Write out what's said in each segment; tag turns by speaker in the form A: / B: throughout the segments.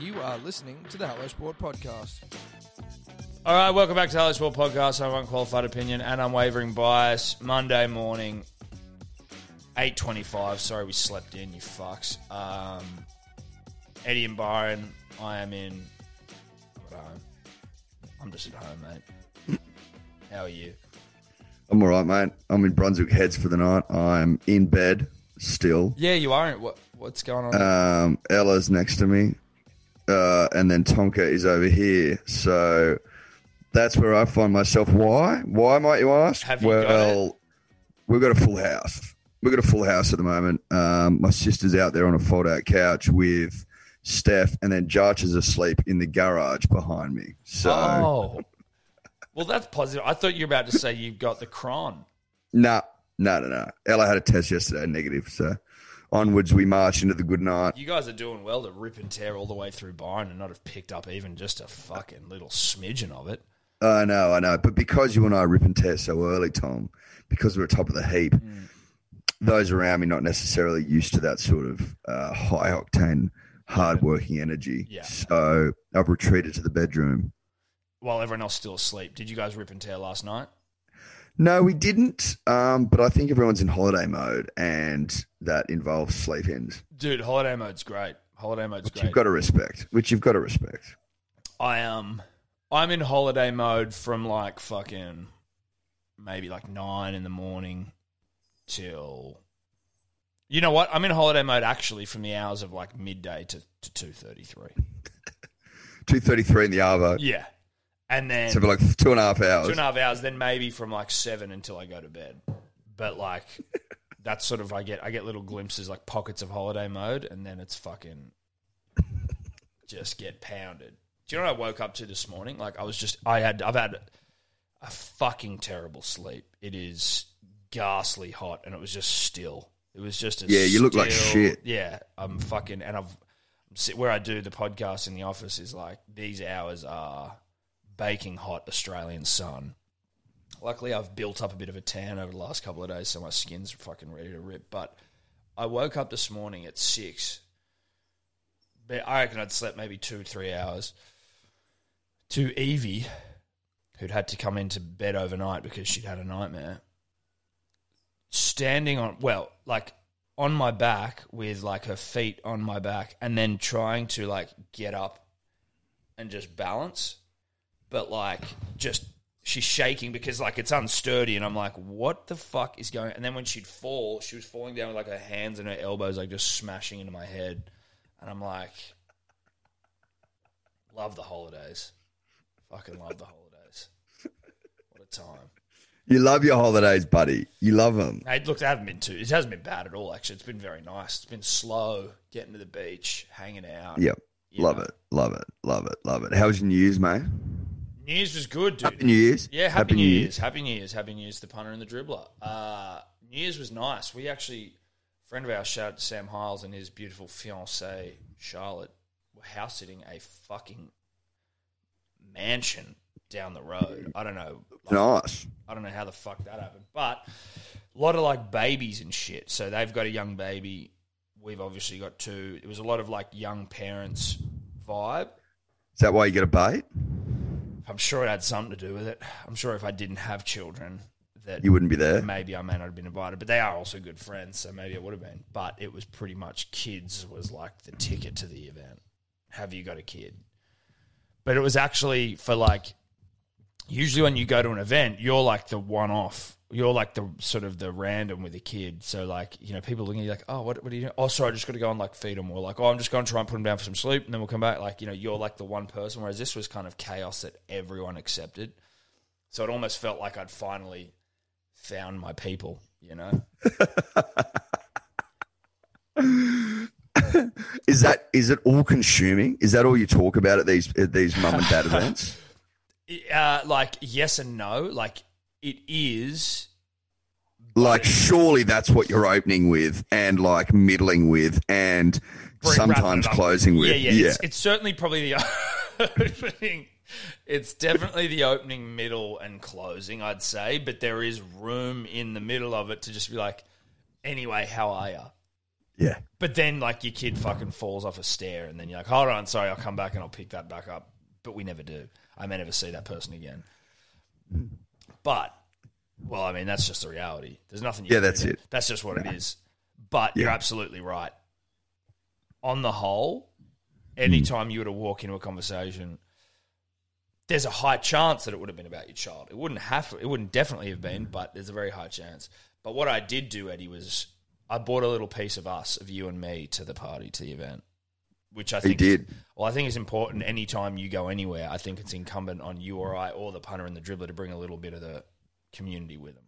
A: You are listening to the Hello Sport podcast.
B: All right, welcome back to Hello Sport Podcast. I'm Unqualified Opinion and Unwavering Bias. Monday morning, 8.25. Sorry we slept in, you fucks. Um, Eddie and Byron, I am in... I'm at home. I'm just at home, mate. How are you?
C: I'm all right, mate. I'm in Brunswick Heads for the night. I'm in bed still.
B: Yeah, you are. What, what's going on?
C: Um, Ella's next to me, uh, and then Tonka is over here. So that's where I find myself. Why? Why might you ask?
B: Have you got
C: well, we've got a full house. We've got a full house at the moment. Um, my sister's out there on a fold-out couch with Steph, and then Jarch is asleep in the garage behind me. So.
B: oh. Well, that's positive. I thought you were about to say you've got the cron.
C: No, no, no, no. Ella had a test yesterday, negative. So onwards we march into the good night.
B: You guys are doing well to rip and tear all the way through Byron and not have picked up even just a fucking little smidgen of it.
C: I know, I know. But because you and I rip and tear so early, Tom, because we're at top of the heap,
B: Mm.
C: those around me not necessarily used to that sort of uh, high octane, hard working energy.
B: Yeah.
C: So I've retreated to the bedroom.
B: While everyone else still asleep, did you guys rip and tear last night?
C: No, we didn't. Um, but I think everyone's in holiday mode, and that involves sleep ins,
B: Dude, holiday mode's great. Holiday mode's
C: which
B: great.
C: you've got to respect. Which you've got to respect.
B: I um I'm in holiday mode from like fucking maybe like nine in the morning till you know what? I'm in holiday mode actually from the hours of like midday to, to two thirty three.
C: Two thirty three in the Arvo.
B: Yeah. And then
C: So for like two and a half hours.
B: two and a half hours, then maybe from like seven until I go to bed. But like that's sort of I get I get little glimpses like pockets of holiday mode and then it's fucking just get pounded. Do you know what I woke up to this morning? Like I was just I had I've had a fucking terrible sleep. It is ghastly hot and it was just still. It was just a
C: Yeah, you look like shit.
B: Yeah, I'm fucking and I've sit- where I do the podcast in the office is like these hours are baking hot Australian sun. Luckily, I've built up a bit of a tan over the last couple of days, so my skin's fucking ready to rip. But I woke up this morning at six. I reckon I'd slept maybe two, three hours. To Evie, who'd had to come into bed overnight because she'd had a nightmare, standing on, well, like on my back with like her feet on my back and then trying to like get up and just balance but like just she's shaking because like it's unsturdy and I'm like what the fuck is going and then when she'd fall she was falling down with like her hands and her elbows like just smashing into my head and I'm like love the holidays fucking love the holidays what a time
C: You love your holidays, buddy. You love them.
B: Hey, look, they haven't been too. It hasn't been bad at all. Actually, it's been very nice. It's been slow, getting to the beach, hanging out.
C: Yep. Love
B: know.
C: it. Love it. Love it. Love it. How was your news, mate?
B: New Year's was good, dude.
C: Happy New Year's.
B: Yeah, happy, New Year's. Happy New Year's. Happy New Year's, the punter and the dribbler. Uh, New Year's was nice. We actually, a friend of ours, shout out to Sam Hiles and his beautiful fiancee, Charlotte, were house sitting a fucking mansion down the road. I don't know. like,
C: Nice.
B: I don't know how the fuck that happened, but a lot of like babies and shit. So they've got a young baby. We've obviously got two. It was a lot of like young parents vibe.
C: Is that why you get a bait?
B: I'm sure it had something to do with it. I'm sure if I didn't have children, that
C: You wouldn't be there.
B: maybe I may not have been invited. But they are also good friends, so maybe I would have been. But it was pretty much kids was like the ticket to the event. Have you got a kid? But it was actually for like usually when you go to an event, you're like the one off. You're like the sort of the random with a kid. So like, you know, people looking at you like, oh, what, what are you doing? Oh, sorry, I just got to go and like feed them. Or like, oh, I'm just going to try and put them down for some sleep and then we'll come back. Like, you know, you're like the one person. Whereas this was kind of chaos that everyone accepted. So it almost felt like I'd finally found my people, you know?
C: Is that is it all consuming? Is that all you talk about at these at these mum and dad events?
B: Uh, like, yes and no. Like, it is.
C: Like, surely that's what you're opening with, and like middling with, and
B: Bring-
C: sometimes
B: wrapping it up.
C: closing with.
B: Yeah, yeah. It's, it's certainly probably the opening. It's definitely the opening, middle, and closing, I'd say. But there is room in the middle of it to just be like, anyway, how are you?
C: Yeah.
B: But then, like, your kid fucking falls off a stair, and then you're like, hold on, sorry, I'll come back and I'll pick that back up. But we never do. I may never see that person again. But, well, I mean, that's just the reality. There's nothing you
C: Yeah,
B: can do
C: that's
B: there.
C: it.
B: That's just what it is. But you're absolutely right. On the whole,
C: Hmm.
B: anytime you were to walk into a conversation, there's a high chance that it would have been about your child. It wouldn't have, it wouldn't definitely have been, but there's a very high chance. But what I did do, Eddie, was I bought a little piece of us, of you and me, to the party, to the event, which I think He
C: did.
B: well, I think it's important. Anytime you go anywhere, I think it's incumbent on you or I or the punter and the dribbler to bring a little bit of the community with them.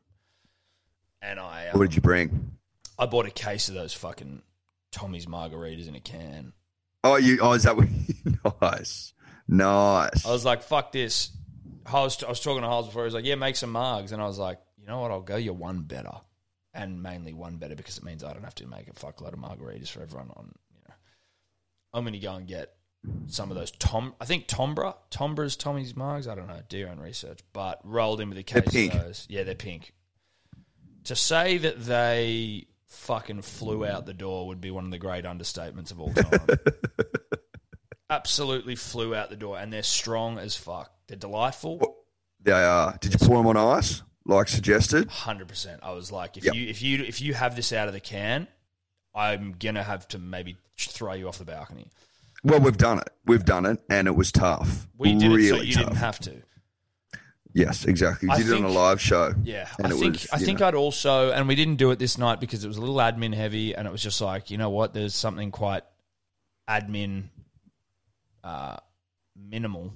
B: And I, um,
C: What did you bring?
B: I bought a case of those fucking Tommy's margaritas in a can.
C: Oh, you. Oh, is that what? nice, nice.
B: I was like, fuck this. I was, I was talking to Holes before. He was like, yeah, make some margs. And I was like, you know what? I'll go you one better. And mainly one better because it means I don't have to make a fuckload of margaritas for everyone on. I'm going to go and get some of those Tom, I think Tombra, Tombra's Tommy's margs. I don't know. Do your own research. But rolled in with a case
C: pink.
B: of those. Yeah, they're pink. To say that they fucking flew out the door would be one of the great understatements of all time. Absolutely flew out the door, and they're strong as fuck. They're delightful.
C: they are. Did you pour them on ice, like suggested?
B: Hundred percent. I was like, if
C: Yep.
B: you if you if you have this out of the can, I'm gonna have to maybe throw you off the balcony.
C: Well, we've done it. We've done it, and it was tough.
B: We did
C: really
B: it so you
C: tough.
B: didn't have to.
C: Yes, exactly. We did it on a live show.
B: Yeah,
C: And
B: I think
C: was,
B: I think
C: know.
B: I'd also, and we didn't do it this night because it was a little admin heavy, and it was just like, you know what? There's something quite admin uh, minimal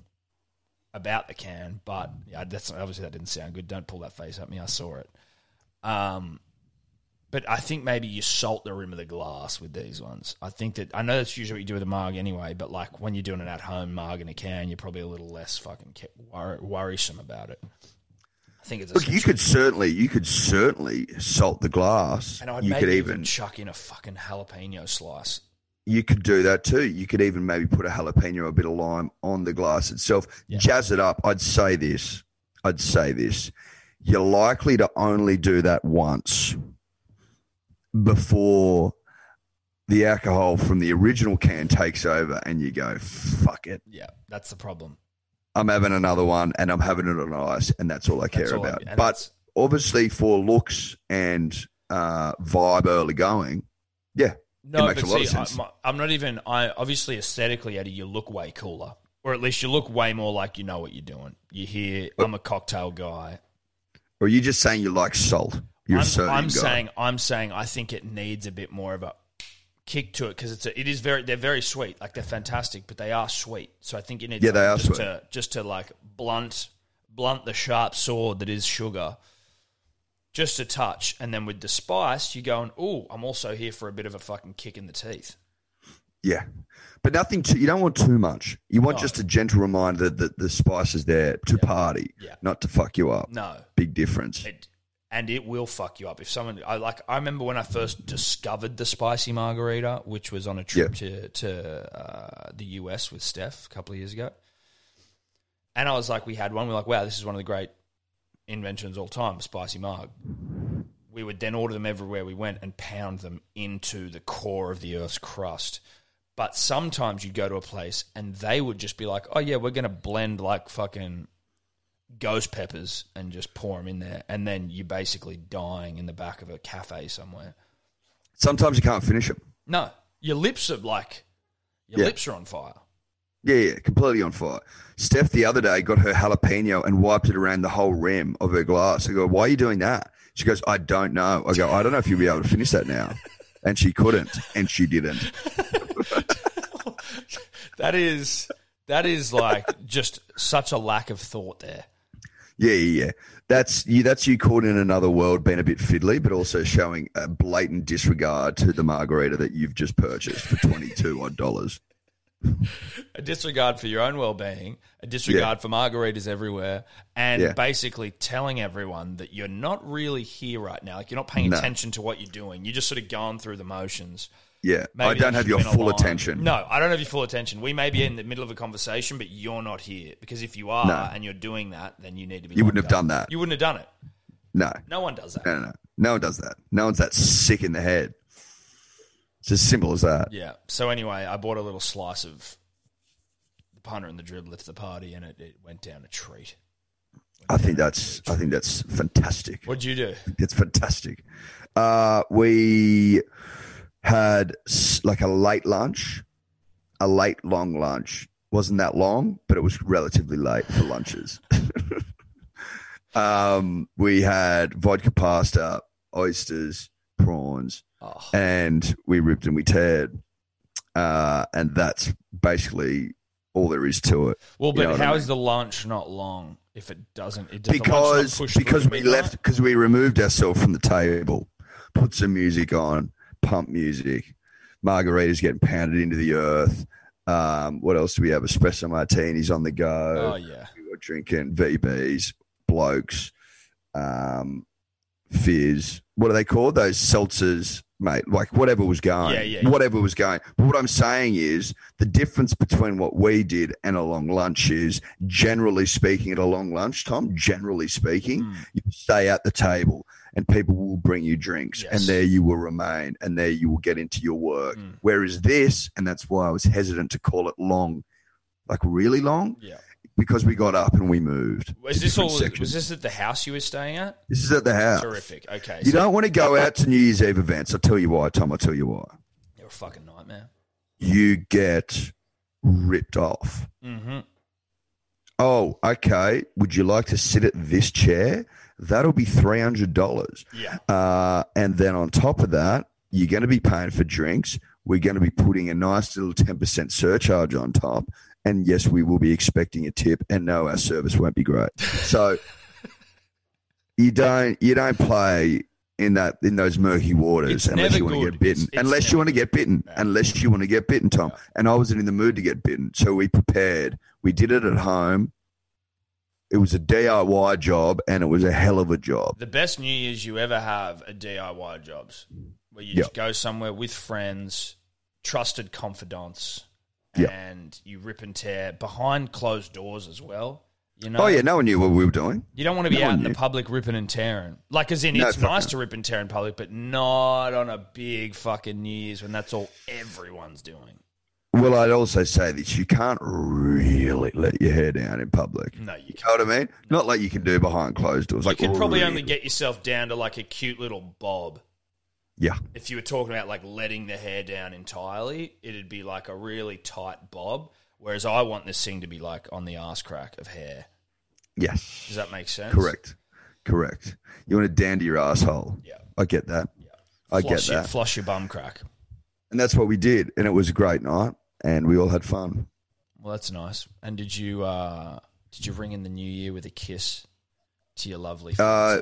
B: about the can, but yeah, that's obviously that didn't sound good. Don't pull that face at me. I saw it. Um, but I think maybe you salt the rim of the glass with these ones. I think that I know that's usually what you do with a mug anyway, but like when you're doing an at home mug in a can, you're probably a little less fucking wor- worrisome about it. I think it's
C: Look, you could certainly, you could certainly salt the glass.
B: And I'd
C: you could
B: even
C: even,
B: chuck in a fucking jalapeno slice.
C: you could do that too. You could even maybe put a jalapeno, or a bit of lime on the glass itself.
B: Yeah.
C: Jazz it up. I'd say this. I'd say this. You're likely to only do that once before the alcohol from the original can takes over, and you go, "Fuck it."
B: Yeah, that's the problem.
C: I'm having another one, and I'm having it on ice, and that's all I care
B: all
C: about. but
B: that's-
C: obviously, for looks and uh, vibe early going, yeah,
B: no,
C: makes
B: but
C: a lot
B: see,
C: of sense.
B: I, I'm not even. I obviously aesthetically, Eddie, you look way cooler, or at least you look way more like you know what you're doing. You hear, I'm a cocktail guy.
C: Or are you just saying you like salt? You're
B: I'm,
C: serving
B: I'm
C: guy.
B: saying, I'm saying, I think it needs a bit more of a kick to it because it's a, it is very they're very sweet, like they're fantastic, but they are sweet. So I think you need
C: Yeah, they are
B: just
C: sweet.
B: to just to like blunt blunt the sharp sword that is sugar. Just a touch, and then with the spice, you're going, "Oh, I'm also here for a bit of a fucking kick in the teeth."
C: yeah, but nothing. Too, you don't want too much. You want
B: No.
C: just a gentle reminder that the spice is there to party,
B: Yeah.
C: not to fuck you up.
B: No,
C: Big difference.
B: it, and it will fuck you up if someone. I like. I remember when I first discovered the spicy margarita, which was on a trip to to uh, the US with Steph a couple of years ago, and I was like, we had one. We are like, wow, this is one of the great inventions of all time, spicy marg. We would then order them everywhere we went and pound them into the core of the Earth's crust. But sometimes you'd go to a place and they would just be like, oh, yeah, we're going to blend like fucking ghost peppers and just pour them in there. And then you're basically dying in the back of a cafe somewhere.
C: Sometimes you can't finish them.
B: No, your lips are like, your
C: Yeah.
B: lips are on fire.
C: Yeah, yeah, completely on fire. Steph the other day got her jalapeno and wiped it around the whole rim of her glass. I go, why are you doing that? She goes, I don't know. I go, I don't know if you'll be able to finish that now. And she couldn't, and she didn't.
B: That is, that is like just such a lack of thought there.
C: Yeah, yeah, yeah. That's you. That's you caught in another world, being a bit fiddly, but also showing a blatant disregard to the margarita that you've just purchased for twenty two odd dollars.
B: a disregard for your own well-being, a disregard for margaritas everywhere, and
C: Yeah.
B: basically telling everyone that you're not really here right now. Like you're not paying
C: No.
B: attention to what you're doing. You're just sort of going through the motions.
C: Yeah,
B: Maybe
C: I don't have your
B: have been a
C: full attention.
B: No, I don't have your full attention. We may be in the middle of a conversation, but you're not here because if you are
C: No.
B: and you're doing that, then you need to be.
C: You wouldn't have done that.
B: You wouldn't have done it.
C: no,
B: No one does that.
C: no, no, no. No one does that. No one's that sick in the head. It's as simple as that.
B: Yeah. So anyway, I bought a little slice of the punter and the dribbler to the party, and it, it went down a treat.
C: I think that's I think that's fantastic.
B: What'd you do?
C: It's fantastic. Uh, we had like a late lunch, a late long lunch. wasn't that long, but it was relatively late for lunches. um, we had vodka pasta, oysters, prawns,
B: Oh,
C: and we ripped and we teared. Uh, and that's basically all there is to it.
B: well,
C: You
B: but
C: know
B: how
C: I
B: is the lunch not long if it doesn't? It, does
C: because
B: not push through
C: because we left because we removed ourselves from the table, put some music on, pump music, margaritas getting pounded into the earth. Um, what else do we have? Espresso martinis on the go.
B: Oh yeah.
C: We were drinking VBs, blokes, um, fizz. What are they called? Those seltzers, mate. Like whatever was going.
B: Yeah, yeah, yeah.
C: Whatever was going. But what I'm saying is the difference between what we did and a long lunch is, generally speaking, at a long lunch, Tom, generally speaking,
B: Mm.
C: you stay at the table and people will bring you drinks
B: Yes.
C: and there you will remain and there you will get into your work.
B: Mm.
C: Whereas this, and that's why I was hesitant to call it long, like really long,
B: Yeah.
C: because we got up and we moved.
B: Was this all?
C: sections.
B: Was this at the house you were staying at?
C: This is at the house.
B: Terrific. Okay.
C: You
B: so
C: don't want to go out to New Year's Eve events. I'll tell you why, Tom. I'll tell you why.
B: You're a fucking nightmare.
C: You get ripped off.
B: Mm-hmm.
C: Oh, okay. Would you like to sit at this chair? That'll be three hundred dollars.
B: Yeah.
C: Uh, and then on top of that, you're going to be paying for drinks. We're going to be putting a nice little ten percent surcharge on top. And yes, we will be expecting a tip. And no, our service won't be great. So you don't you don't play in that in those murky waters
B: It's
C: unless you want to get bitten. Unless you want to get bitten. Unless you want to get bitten, Tom. And I wasn't in the mood to get bitten, so we prepared. We did it at home. It was a DIY job, and it was a hell of a job.
B: The best New Year's you ever have are DIY jobs where you just go somewhere with friends, trusted confidants,
C: Yeah.
B: and you rip and tear behind closed doors as well. You know,
C: Oh yeah, no one knew what we were doing.
B: you don't want to be
C: No
B: out in the public ripping and tearing. Like, as in,
C: No,
B: it's nice to rip and tear in public, but not on a big fucking New Year's when that's all everyone's doing.
C: Well, I'd also say this: you can't really let your hair down in public.
B: No, you
C: You
B: can't.
C: know what I mean? Not like you can do behind closed doors.
B: You
C: Like
B: can probably
C: really-
B: only get yourself down to like a cute little bob.
C: yeah,
B: if you were talking about like letting the hair down entirely, it'd be like a really tight bob. Whereas I want this thing to be like on the ass crack of hair.
C: yes,
B: Does that make sense?
C: correct, correct. You want to dandy your asshole.
B: Yeah.
C: I get that. I get
B: Floss your,
C: that,
B: Floss your bum crack.
C: and that's what we did, and it was a great night, and we all had fun.
B: Well, that's nice. And did you uh did you ring in the new year with a kiss to your lovely
C: Uh.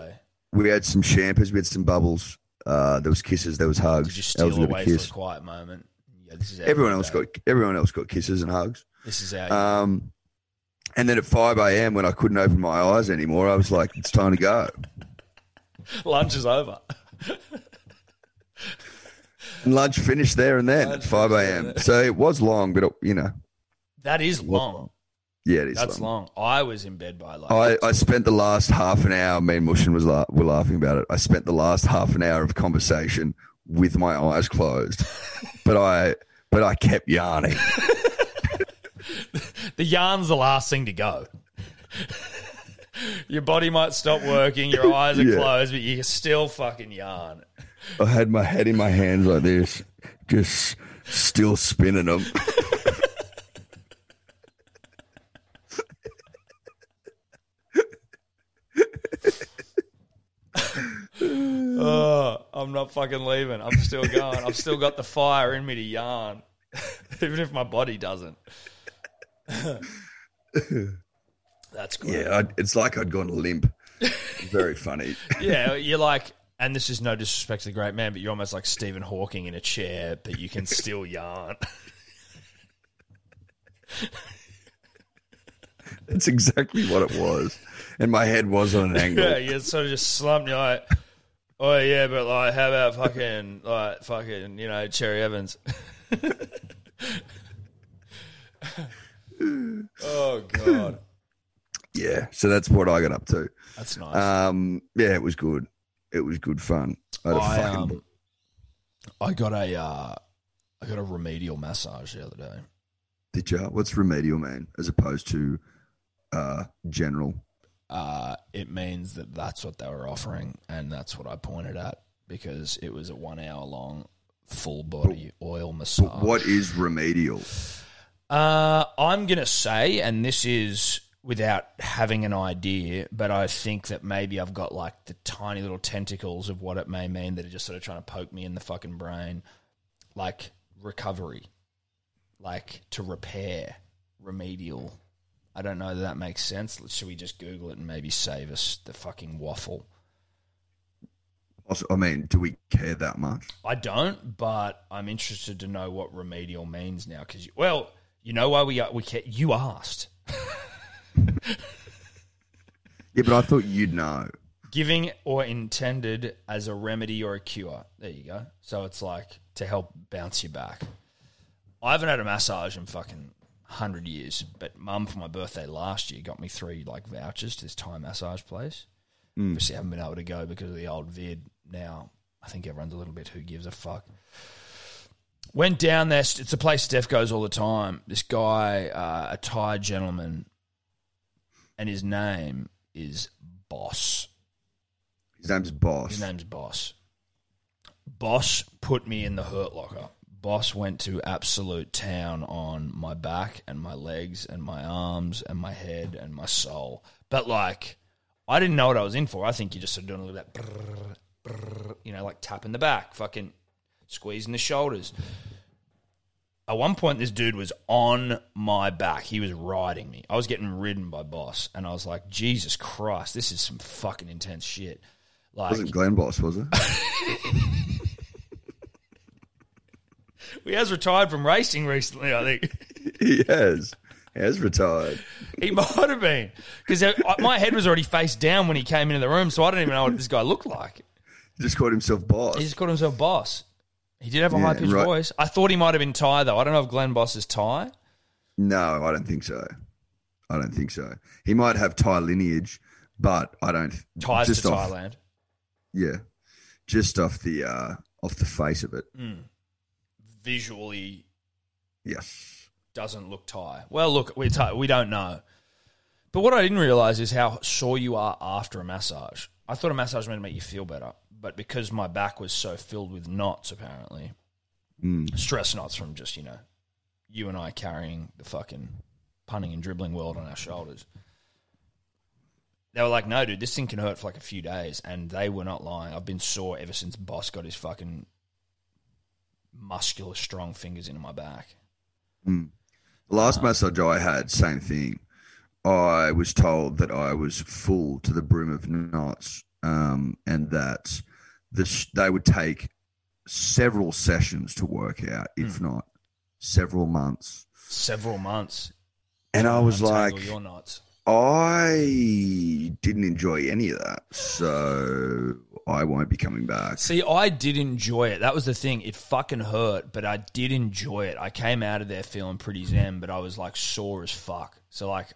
C: We had some champers, we had some bubbles. Uh, there was kisses, there was hugs.
B: did you
C: that was
B: steal
C: a
B: away
C: of
B: for a quiet moment? Yeah, this is
C: Everyone else
B: babe.
C: got everyone else got kisses and hugs.
B: This is our year.
C: Um, and then at five a.m. when I couldn't open my eyes anymore, I was like, "It's time to go."
B: Lunch is over.
C: And lunch finished there and then
B: Lunch
C: at five a.m. So it was long, but it, you know,
B: That is long.
C: yeah, it is.
B: That's
C: long.
B: long. I was in bed by like
C: I, I spent the last half an hour. Me and Mushin was la- were laughing about it. I spent the last half an hour of conversation with my eyes closed, but I but I kept yarning.
B: the yarn's the last thing to go. your body might stop working, your eyes are
C: Yeah.
B: closed, but you still fucking yarn.
C: I had my head in my hands like this, just still spinning them.
B: Oh, uh, I'm not fucking leaving. I'm still going. I've still got the fire in me to yarn, even if my body doesn't. That's great.
C: Yeah, I, it's like I'd gone limp. Very funny.
B: Yeah, you're like, and this is no disrespect to the great man, but you're almost like Stephen Hawking in a chair, but you can still yarn.
C: That's exactly what it was. And my head was on an angle.
B: Yeah, you sort of just slumped. You're like, oh yeah, but like, how about fucking like fucking you know Cherry Evans? oh god,
C: Yeah, so that's what I got up to.
B: that's nice.
C: Um, yeah, it was good. It was good fun. I
B: I,
C: fucking
B: um, I got a uh, I got a remedial massage the other day.
C: Did you? What's remedial mean as opposed to uh, general?
B: Uh, it means that that's what they were offering, and that's what I pointed at because it was a one hour long full body oil massage.
C: But what is remedial?
B: Uh, I'm going to say, and this is without having an idea, but I think that maybe I've got like the tiny little tentacles of what it may mean that are just sort of trying to poke me in the fucking brain. Like recovery, like to repair, remedial. I don't know that that makes sense. Should we just Google it and maybe save us the fucking waffle?
C: Also, I mean, do we care that much?
B: I don't, but I'm interested to know what remedial means now. Because, well, you know why we we ca- you asked.
C: Yeah, but I thought you'd know.
B: Giving or intended as a remedy or a cure. There you go. So it's like to help bounce you back. I haven't had a massage in fucking hundred years, but mum for my birthday last year got me three like vouchers to this Thai massage place. Obviously, I haven't been able to go because of the old vid. Now I think everyone's a little bit who gives a fuck. Went down there. It's a place Steph goes all the time. This guy, uh, a Thai gentleman, and his name is Boss.
C: His name's Boss.
B: His name's Boss. Boss put me in the hurt locker. Boss went to absolute town on my back and my legs and my arms and my head and my soul. But like, I didn't know what I was in for. I think you're just sort of doing a little bit, brrr, brrr, you know, like tapping the back, fucking squeezing the shoulders. At one point, this dude was on my back. He was riding me. I was getting ridden by Boss, and I was like, Jesus Christ, this is some fucking intense shit. Like,
C: Wasn't Glen Boss, was it?
B: he has retired from racing recently. I think
C: he has. He has retired.
B: he might have been because my head was already face down when he came into the room, so I don't even know what this guy looked like.
C: He just called himself Boss.
B: He just called himself Boss. He did have a
C: Yeah,
B: high pitched
C: right.
B: voice. I thought he might have been Thai though. I don't know if Glen Boss is Thai.
C: No, I don't think so. I don't think so. He might have Thai lineage, but I don't.
B: Ties
C: just
B: to
C: off,
B: Thailand.
C: Yeah, just off the uh, off the face of it.
B: Visually
C: Yes.
B: doesn't look Thai. Well, look, we we don't know. But what I didn't realize is how sore you are after a massage. I thought a massage meant to make you feel better, but because my back was so filled with knots, apparently,
C: Mm.
B: stress knots from just you know, you and I carrying the fucking punting and dribbling world on our shoulders. They were like, "No, dude, this thing can hurt for like a few days," and they were not lying. I've been sore ever since Boss got his fucking muscular, strong fingers into my back.
C: The last massage I had, same thing. I was told that I was full to the brim of knots, um, and that this they would take several sessions to work out, if hmm. not several months.
B: Several months.
C: And I was like. I didn't enjoy any of that, so I won't be coming back.
B: See, I did enjoy it. That was the thing. It fucking hurt, but I did enjoy it. I came out of there feeling pretty zen, but I was like sore as fuck. So like,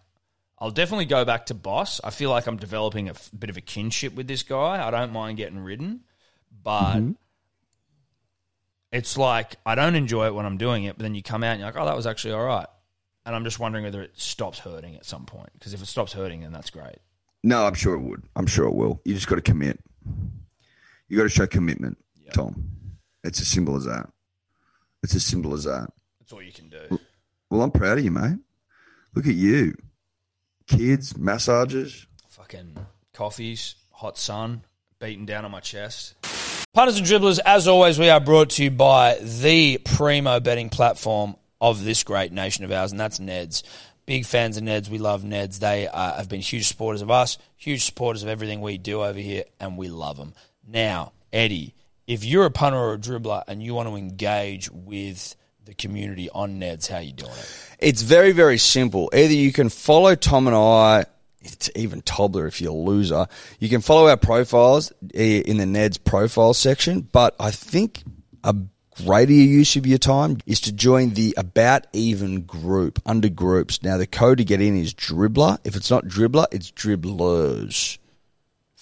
B: I'll definitely go back to boss. I feel like I'm developing a f- bit of a kinship with this guy. I don't mind getting ridden, but mm-hmm. it's like I don't enjoy it when I'm doing it. But then you come out and you're like, oh, that was actually all right. And I'm just wondering whether it stops hurting at some point. Because if it stops hurting, then that's great.
C: No, I'm sure it would. I'm sure it will. You just got to commit. You got to show commitment, Tom. It's as simple as that. It's as simple as that.
B: That's all you can do.
C: Well, I'm proud of you, mate. Look at you. Kids, massages.
B: fucking coffees, hot sun, beating down on my chest. Punters and dribblers, as always, we are brought to you by the primo betting platform of this great nation of ours, and that's Neds. Big fans of Neds. We love Neds. They uh, have been huge supporters of us, huge supporters of everything we do over here, and we love them. Now, Eddie, if you're a punter or a dribbler and you want to engage with the community on Neds, how are you doing it?
D: It's very, very simple. Either you can follow Tom and I, it's even toddler if you're a loser. You can follow our profiles eh, in the Ned's profile section, but I think a greater use of your time is to join the About Even group under groups. Now, the code to get in is Dribbler. If it's not Dribbler, it's Dribblers.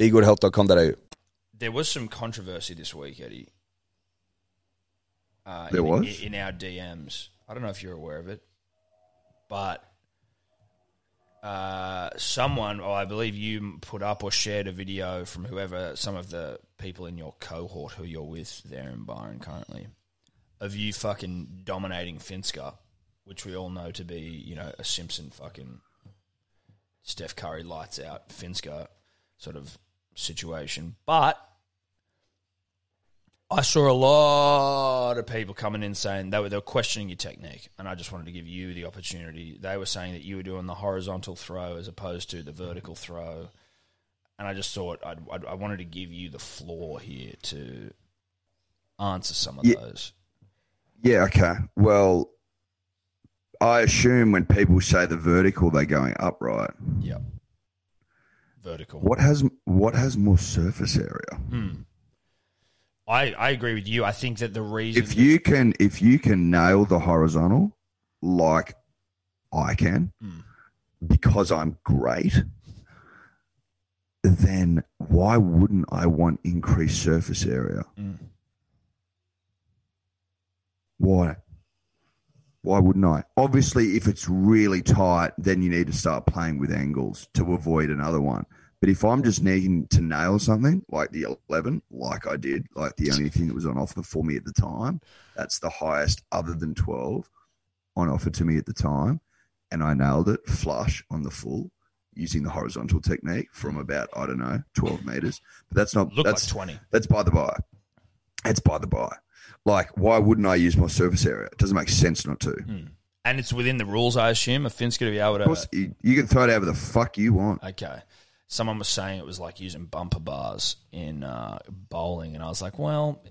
D: BeGoodHealth.com.au.
B: There was some controversy this week, Eddie. Uh,
C: There
B: in,
C: was?
B: in our DMs. I don't know if you're aware of it, but uh, someone, or I believe you put up or shared a video from whoever, some of the people in your cohort who you're with there in Byron currently, of you fucking dominating Finska, which we all know to be, you know, a Simpson fucking Steph Curry lights out Finska sort of situation. But I saw a lot of people coming in saying they were, they were questioning your technique, and I just wanted to give you the opportunity. They were saying that you were doing the horizontal throw as opposed to the vertical throw, and I just thought I'd, I'd, I wanted to give you the floor here to answer some of
C: Yeah.
B: those.
C: Yeah, okay. Well, I assume when people say the vertical, they're going upright.
B: Yep. Vertical.
C: What has what has more surface area?
B: Hmm. I, I agree with you. I think that the reason
C: If you can if you can nail the horizontal like I can,
B: Mm.
C: because I'm great, then why wouldn't I want increased surface area?
B: Mm.
C: Why? Why wouldn't I? Obviously, if it's really tight, then you need to start playing with angles to avoid another one. But if I'm just needing to nail something like the 11, like I did, like the only thing that was on offer for me at the time, that's the highest other than 12 on offer to me at the time. And I nailed it flush on the full using the horizontal technique from about, I don't know, 12 meters. But that's not, that's,
B: like 20.
C: that's by the by. It's by the by. Like, why wouldn't I use my surface area? It doesn't make sense not to.
B: Hmm. And it's within the rules, I assume, of Finska to be able to.
C: Of course, you, you can throw it however the fuck you want.
B: Okay. Someone was saying it was like using bumper bars in uh, bowling, and I was like, well,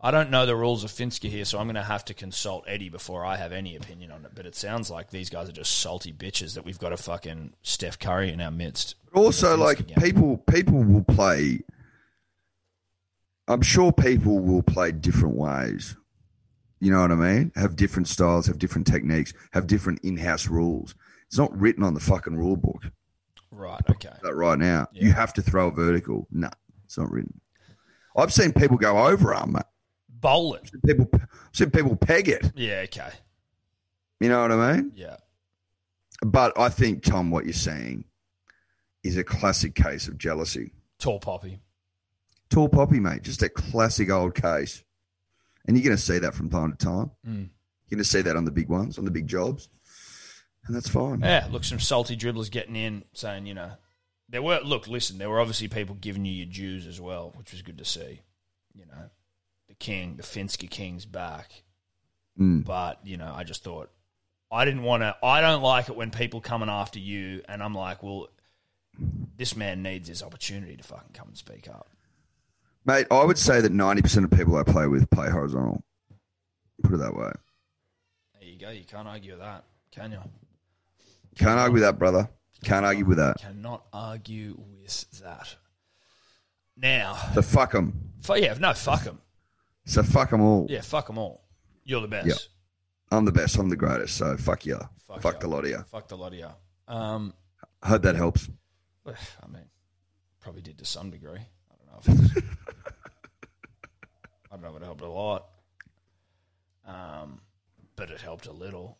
B: I don't know the rules of Finska here, so I'm going to have to consult Eddie before I have any opinion on it. But it sounds like these guys are just salty bitches that we've got a fucking Steph Curry in our midst.
C: But also, like
B: game.
C: people, people will play. I'm sure people will play different ways. You know what I mean? Have different styles, have different techniques, have different in-house rules. It's not written on the fucking rule book.
B: Right. Okay.
C: That right now,
B: Yeah.
C: you have to throw a vertical. No, it's not written. I've seen people go over arm, mate.
B: Bowl it.
C: People, I've seen people peg it.
B: Yeah. Okay.
C: You know what I mean?
B: Yeah.
C: But I think Tom, what you're saying is a classic case of jealousy.
B: Tall poppy.
C: Tall poppy, mate, just a classic old case. And you're going to see that from time to time.
B: Mm.
C: You're going to see that on the big ones, on the big jobs, and that's fine.
B: Yeah, look, some salty dribblers getting in, saying, you know, there were. Look, listen, there were obviously people giving you your dues as well, which was good to see. You know, the king, the Finsky king's back.
C: Mm.
B: But you know, I just thought I didn't want to. I don't like it when people coming after you, and I'm like, well, this man needs his opportunity to fucking come and speak up.
C: Mate, I would say that 90% of people I play with play horizontal. Put it that way.
B: There you go. You can't argue with that, can you?
C: Can't argue with that, brother. Can't argue with that.
B: Cannot argue with that. Now,
C: So fuck them.
B: fu- yeah, no, fuck them.
C: So fuck them all.
B: Yeah, fuck them all. You're the best.
C: Yeah. I'm the best. I'm the greatest. So fuck you.
B: Fuck
C: Fuck, the lot of you.
B: Fuck the lot of you. Um,
C: I hope that helps.
B: I mean, probably did to some degree. I don't know if it's, I don't know if it helped a lot. Um, but it helped a little.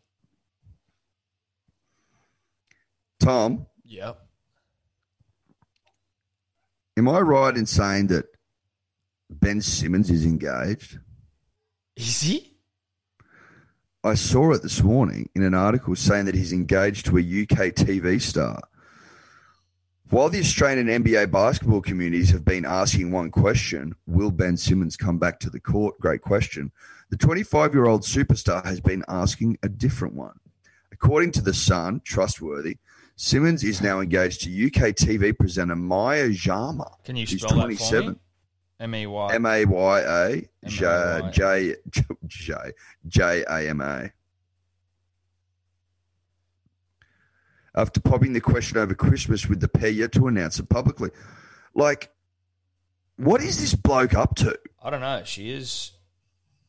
C: Tom,
B: Yep.
C: am I right in saying that Ben Simmons is engaged?
B: Is he?
C: I saw it this morning in an article saying that he's engaged to a UK TV star. While the Australian and NBA basketball communities have been asking one question, will Ben Simmons come back to the court? Great question. The 25 year old superstar has been asking a different one. According to The Sun, trustworthy, Simmons is now engaged to UK TV presenter Maya Jama.
B: Can you spell that for
C: 27.
B: me? M E Y.
C: M A Y A. J J J A M A. After popping the question over Christmas with the pair yet to announce it publicly. Like, what is this bloke up to?
B: I don't know. She is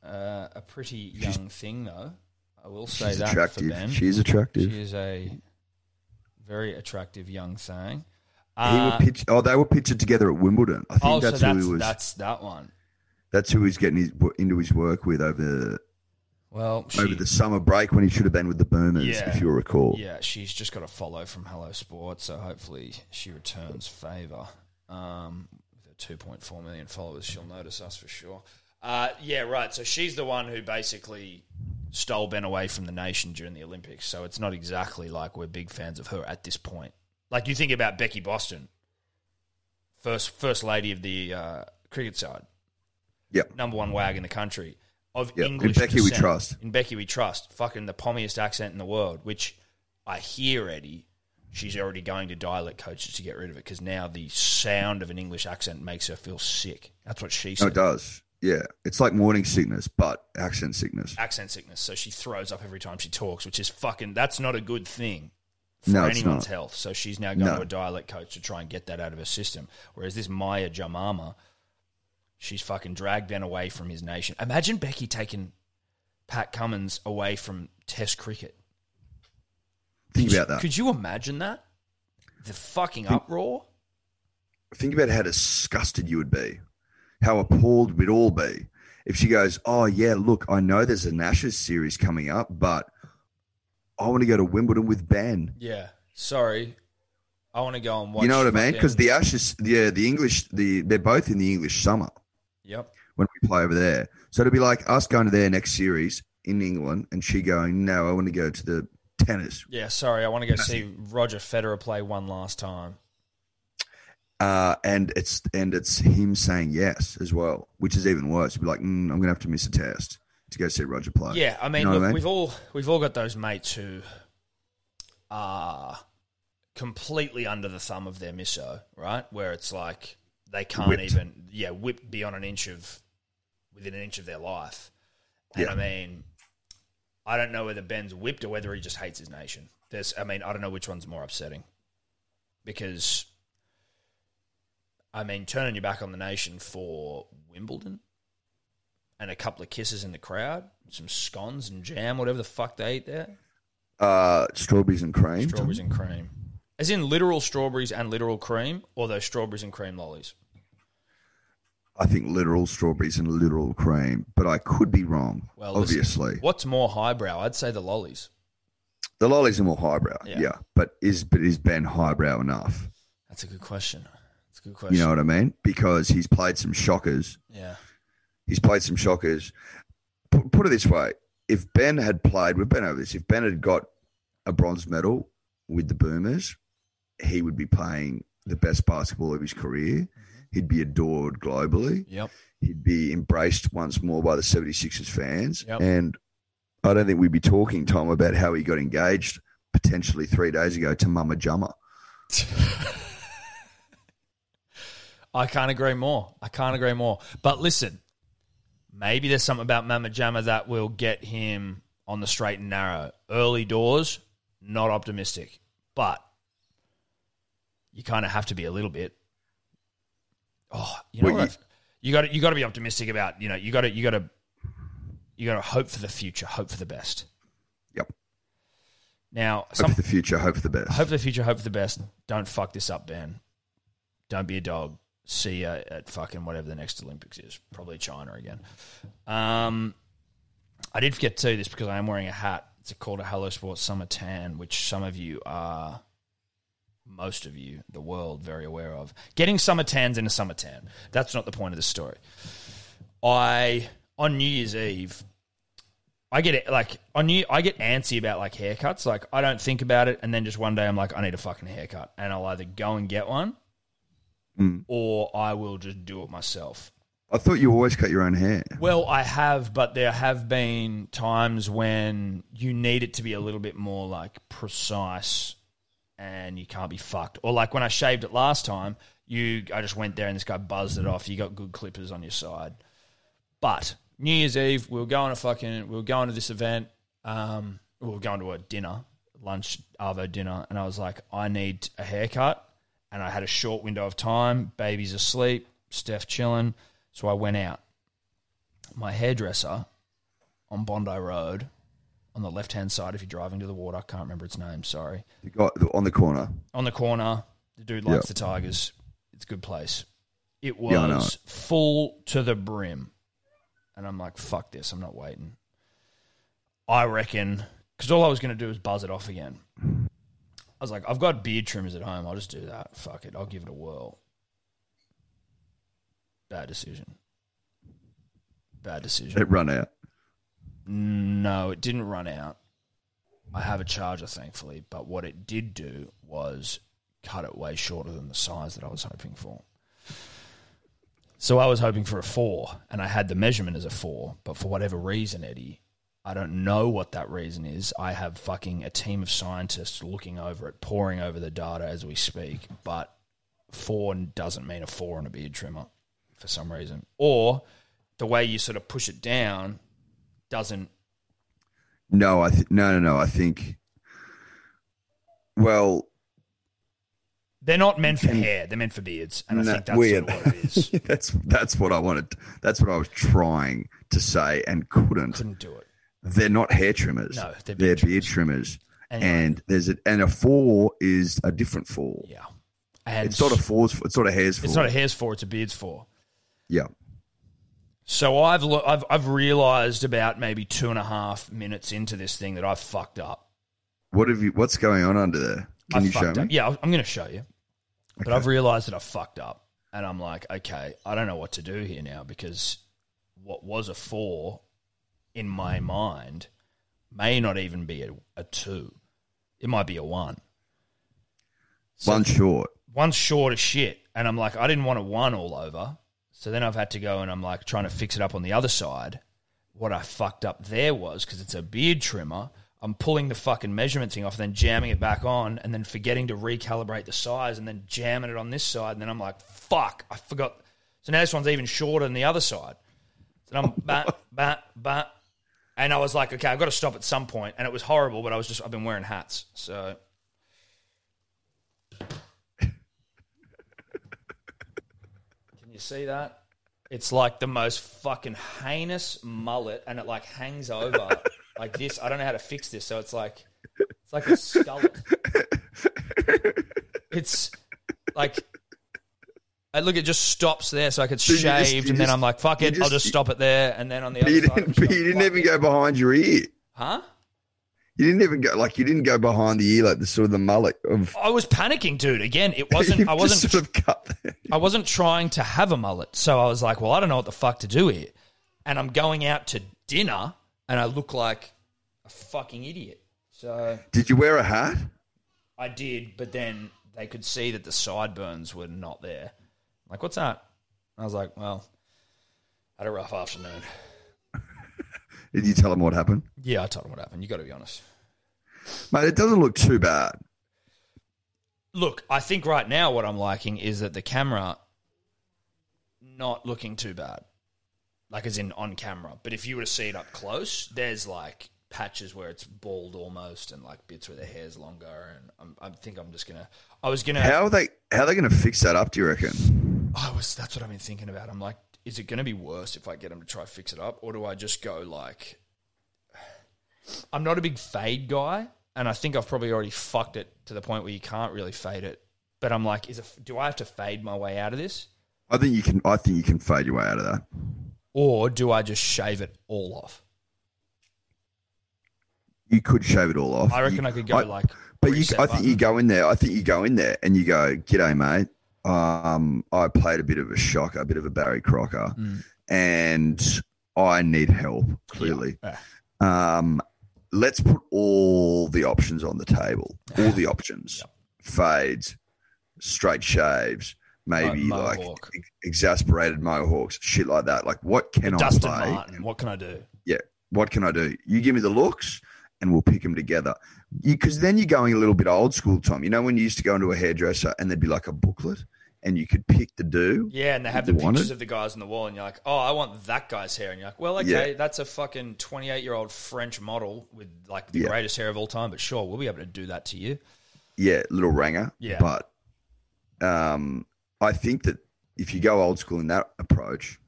B: uh, a pretty young thing, though. I will say
C: She's
B: that for
C: attractive.
B: Ben.
C: She's attractive.
B: She is a very attractive young thing.
C: he
B: Uh,
C: pitch, oh, they were pictured together at Wimbledon. I think
B: oh,
C: that's,
B: so that's,
C: who he was.
B: that's that one.
C: that's who he's getting his, into his work with over
B: Well, she,
C: over the summer break when he should have been with the Boomers,
B: Yeah.
C: if you recall.
B: yeah, she's just got a follow from Hello Sport, so hopefully she returns favour. Um, with her 2.4 million followers, she'll notice us for sure. Uh, yeah, right. So she's the one who basically stole Ben away from the nation during the Olympics. So it's not exactly like we're big fans of her at this point. Like you think about Becky Boston, first first lady of the uh, cricket side,
C: Yep.
B: number one wag in the country of
C: Yep. In
B: English.
C: Becky we trust.
B: In Becky we trust. Fucking the pommiest accent in the world. Which I hear Eddie. She's already going to dialect coaches to get rid of it because now the sound of an English accent makes her feel sick. That's what she
C: No, it does. Yeah. It's like morning sickness, but accent sickness.
B: accent sickness. So she throws up every time she talks, which is fucking. That's not a good thing for
C: No,
B: anyone's health. So she's now going
C: No.
B: to a dialect coach to try and get that out of her system. Whereas this Maya Jamama, she's fucking dragged Ben away from his nation. Imagine Becky taking Pat Cummins away from Test cricket.
C: Think
B: Could you-
C: about that.
B: Could you imagine that? The fucking uproar.
C: think about how disgusted you would be, how appalled we'd all be if she goes, "Oh yeah, look, I know there's a Ashes series coming up, but I want to go to Wimbledon with Ben."
B: Yeah. Sorry. I want to go and watch.
C: you know what I mean? Because the Ashes, yeah, the English, the they're both in the English summer
B: Yep.
C: when we play over there. So it'd be like us going to their next series in England, and she going, "No, I want to go to the tennis."
B: Yeah. Sorry. I want to go see Roger Federer play one last time.
C: Uh, and it's and it's him saying yes as well, which is even worse. It'd be like, mm, "I'm gonna have to miss a test to go see Roger play."
B: Yeah, I mean,
C: You know
B: look,
C: I mean?
B: we've all we've all got those mates who are completely under the thumb of their misso, right? Where it's like they can't
C: Whipped.
B: even yeah whip beyond an inch of within an inch of their life. And
C: Yeah.
B: I mean, I don't know whether Ben's whipped or whether he just hates his nation. There's, I mean, I don't know which one's more upsetting because. I mean, turning your back on the nation for Wimbledon and a couple of kisses in the crowd, some scones and jam, whatever the fuck they eat there.
C: Uh, strawberries and cream.
B: Strawberries and cream. As in literal strawberries and literal cream, or those strawberries and cream lollies?
C: I think literal strawberries and literal cream, but I could be wrong.
B: Well, listen,
C: obviously,
B: what's more highbrow? I'd say the lollies.
C: the lollies are more highbrow.
B: Yeah.
C: Yeah. but is but is Ben highbrow enough?
B: That's a good question. That's a good question.
C: You know what I mean? Because he's played some shockers.
B: yeah.
C: He's played some shockers. Put, put it this way: if Ben had played, we've been over this. If Ben had got a bronze medal with the Boomers, he would be playing the best basketball of his career.
B: Mm-hmm.
C: He'd be adored globally.
B: Yep.
C: he'd be embraced once more by the 76ers fans.
B: Yep.
C: And I don't think we'd be talking, Tom, about how he got engaged potentially three days ago to Mama Jumma.
B: I can't agree more. I can't agree more. But listen, maybe there's something about Mama Jamma that will get him on the straight and narrow. Early doors, not optimistic, but you kind of have to be a little bit. Oh, you know
C: Well,
B: what? You got to you got to be optimistic about. You know, you got to you got to you got to hope for the future, hope for the best.
C: Yep.
B: Now,
C: Hope
B: some,
C: for the future, hope for the best.
B: hope for the future, hope for the best. Don't fuck this up, Ben. Don't be a dog. See you at fucking whatever the next Olympics is. Probably China again. Um, I did forget to tell you this because I am wearing a hat. It's called a Hello Sports Summer Tan, which some of you are, most of you, the world, very aware of. Getting summer tans in a summer tan. That's not the point of the story. I on New Year's Eve, I get it like on New I get antsy about like haircuts. Like I don't think about it, and then just one day I'm like, I need a fucking haircut, and I'll either go and get one,
C: Mm.
B: or I will just do it myself.
C: I thought you always cut your own hair.
B: Well, I have, but there have been times when you need it to be a little bit more like precise and you can't be fucked. Or like when I shaved it last time, you I just went there and this guy buzzed it off. You got good clippers on your side. But New Year's Eve, we were going to fucking we were going to this event. Um, we were going to a dinner, lunch, Arvo dinner, and I was like, I need a haircut. And I had a short window of time. Baby's asleep, Steph chilling. So I went out. My hairdresser on Bondi Road, on the left hand side, if you're driving to the water, I can't remember its name, sorry.
C: The guy on the corner.
B: On the corner, the dude likes
C: Yeah.
B: the Tigers. It's a good place. It
C: Yeah,
B: was full to the brim. And I'm like, fuck this, I'm not waiting. I reckon, because all I was going to do was buzz it off again. I was like, I've got beard trimmers at home. I'll just do that. Fuck it. I'll give it a whirl. Bad decision. Bad decision.
C: It run out.
B: No, it didn't run out. I have a charger, thankfully, but what it did do was cut it way shorter than the size that I was hoping for. So I was hoping for a four, and I had the measurement as a four, but for whatever reason, Eddie, I don't know what that reason is. I have fucking a team of scientists looking over it, poring over the data as we speak, but four doesn't mean a four on a beard trimmer for some reason. Or the way you sort of push it down doesn't
C: No, I th- no, no, no. I think. Well,
B: They're not meant for hair. They're meant for beards, and I think that's
C: weird.
B: sort of what it is.
C: that's that's what I wanted. That's what I was trying to say and couldn't.
B: Couldn't do it.
C: They're not hair trimmers.
B: No, they're
C: they're
B: beard
C: beard trimmers.
B: Anyway.
C: And there's a and a four is a different four.
B: Yeah, and
C: It's not a four's. It's not a hair's.
B: It's
C: four.
B: not a hair's for. It's a beard's four.
C: Yeah.
B: So I've lo- I've I've realised about maybe two and a half minutes into this thing that I've fucked up.
C: What have you? What's going on under there? Can
B: I've
C: you show me?
B: up. Yeah, I'm going to show you. But
C: Okay.
B: I've realised that I've fucked up, and I'm like, okay, I don't know what to do here now because what was a four in my mind may not even be a, a two. It might be a one. So
C: One short.
B: One short of shit. And I'm like, I didn't want a one all over. So then I've had to go and I'm like trying to fix it up on the other side. What I fucked up there was because it's a beard trimmer, I'm pulling the fucking measurement thing off and then jamming it back on and then forgetting to recalibrate the size and then jamming it on this side. And then I'm like, fuck, I forgot. So now this one's even shorter than the other side. So I'm bat, bat, bat. And I was like, okay, I've got to stop at some point. And it was horrible, but I was just, I've been wearing hats. So you see that? It's like the most fucking heinous mullet, and it like hangs over like this. I don't know how to fix this, so it's like it's like a skullet. It's like. I look, it just stops there, so I could
C: So
B: shaved,
C: just-
B: and then
C: just-
B: I'm like, "Fuck it, I'll
C: just-
B: just stop it there." And then on the other
C: you
B: side,
C: didn't. But you didn't even
B: it."
C: go behind your ear.
B: huh?
C: You didn't even go like you didn't go behind the ear like the sort of the mullet of.
B: I was panicking, dude. Again, it wasn't. I wasn't.
C: sort of cut.
B: I wasn't trying to have a mullet, so I was like, "Well, I don't know what the fuck to do here," and I'm going out to dinner, and I look like a fucking idiot. So
C: Did you wear a hat?
B: I did, but then they could see that the sideburns were not there. Like, what's that? I was like, "Well, I had a rough afternoon."
C: Did you tell them what happened?
B: Yeah, I told them what happened. You got to be honest.
C: Mate, it doesn't look too bad.
B: Look, I think right now what I'm liking is that the camera not looking too bad. Like as in on camera. But if you were to see it up close, there's like patches where it's bald almost and like bits where the hair's longer and I'm, I think I'm just gonna I was gonna
C: How are they how are they gonna fix that up, do you reckon?
B: I was that's what I've been thinking about. I'm like, is it gonna be worse if I get them to try to fix it up? Or do I just go like I'm not a big fade guy, and I think I've probably already fucked it to the point where you can't really fade it. But I'm like, is it, do I have to fade my way out of this?
C: I think you can I think you can fade your way out of that.
B: Or do I just shave it all off?
C: You could shave it all off.
B: I reckon
C: You-
B: I could go like.
C: But you,
B: reset
C: I think you go in there. I think you go in there and you go, "G'day, mate. Um, I played a bit of a shocker, a bit of a Barry Crocker,
B: Mm.
C: and I need help. Clearly,
B: Yeah.
C: um, let's put all the options on the table. All the options: fades, straight shaves, maybe
B: Mo-
C: like exasperated mohawks, shit like that. Like, what can I
B: Dustin
C: play?
B: Martin. What can I do?
C: yeah, what can I do? You give me the looks and we'll pick them together. Because then you're going a little bit old school, Tom. You know, when you used to go into a hairdresser and there'd be like a booklet and you could pick the do?
B: Yeah, and they have the pictures
C: wanted?
B: of the guys on the wall, and you're like, oh, I want that guy's hair. And you're like, well, okay, that's a fucking 28 year old French model with like the
C: Yeah.
B: greatest hair of all time, but sure, we'll be able to do that to you.
C: Yeah, little ranger.
B: Yeah.
C: But um, I think that if you go old school in that approach,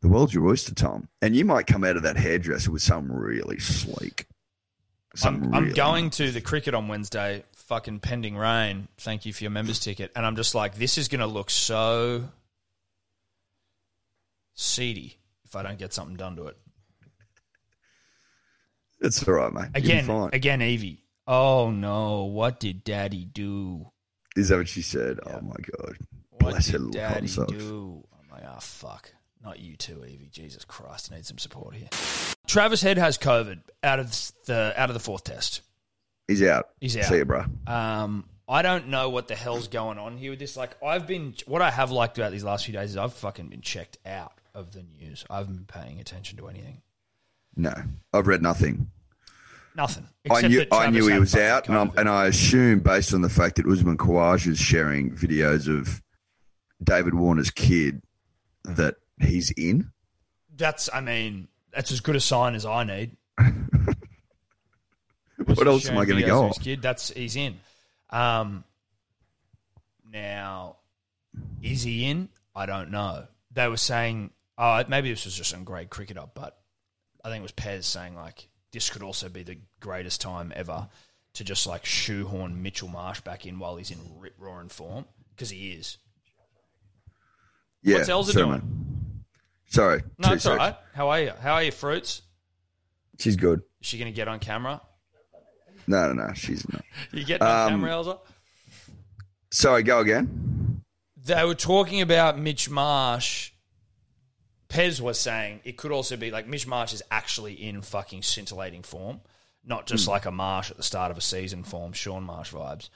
C: the world's your oyster, Tom. And you might come out of that hairdresser with something really sleek.
B: I'm,
C: Something
B: I'm going
C: nice.
B: to the cricket on Wednesday, fucking pending rain. Thank you for your members ticket. And I'm just like, this is going to look so seedy if I don't get something done to it.
C: It's all right, mate.
B: Again,
C: fine.
B: again, Evie. Oh no, what did daddy do?
C: Is that what she said? Oh, my God.
B: What
C: Bless her
B: did
C: little
B: daddy do? I'm like, oh fuck. Not you too, Evie. Jesus Christ, I need some support here. Travis Head has COVID out of the out of the fourth test.
C: He's out.
B: He's out.
C: See you, bro.
B: Um, I don't know what the hell's going on here with this. Like, I've been, what I have liked about these last few days is I've fucking been checked out of the news. I haven't been paying attention to anything.
C: No, I've read nothing.
B: Nothing.
C: I knew I knew he was out, and, I'm, and I assume based on the fact that Usman Khawaja is sharing videos of David Warner's kid that he's in.
B: That's, I mean, that's as good a sign as I need.
C: What else am I going to go
B: of
C: on?
B: his Kid, that's he's in. Um, now, is he in? I don't know. They were saying, oh, maybe this was just some Grade Cricketer, but I think it was Pez saying like this could also be the greatest time ever to just like shoehorn Mitchell Marsh back in while he's in rip roaring form because he is.
C: Yeah,
B: What's Elsa
C: sorry,
B: doing?
C: man. Sorry,
B: No, it's all right. How are you? How are your fruits?
C: She's good.
B: Is she going to get on camera?
C: No, no, no, she's not.
B: You getting on
C: Um,
B: camera, Elsa?
C: Sorry, go again.
B: they were talking about Mitch Marsh. Pez was saying it could also be like Mitch Marsh is actually in fucking scintillating form, not just like a Marsh at the start of a season form, Shaun Marsh vibes,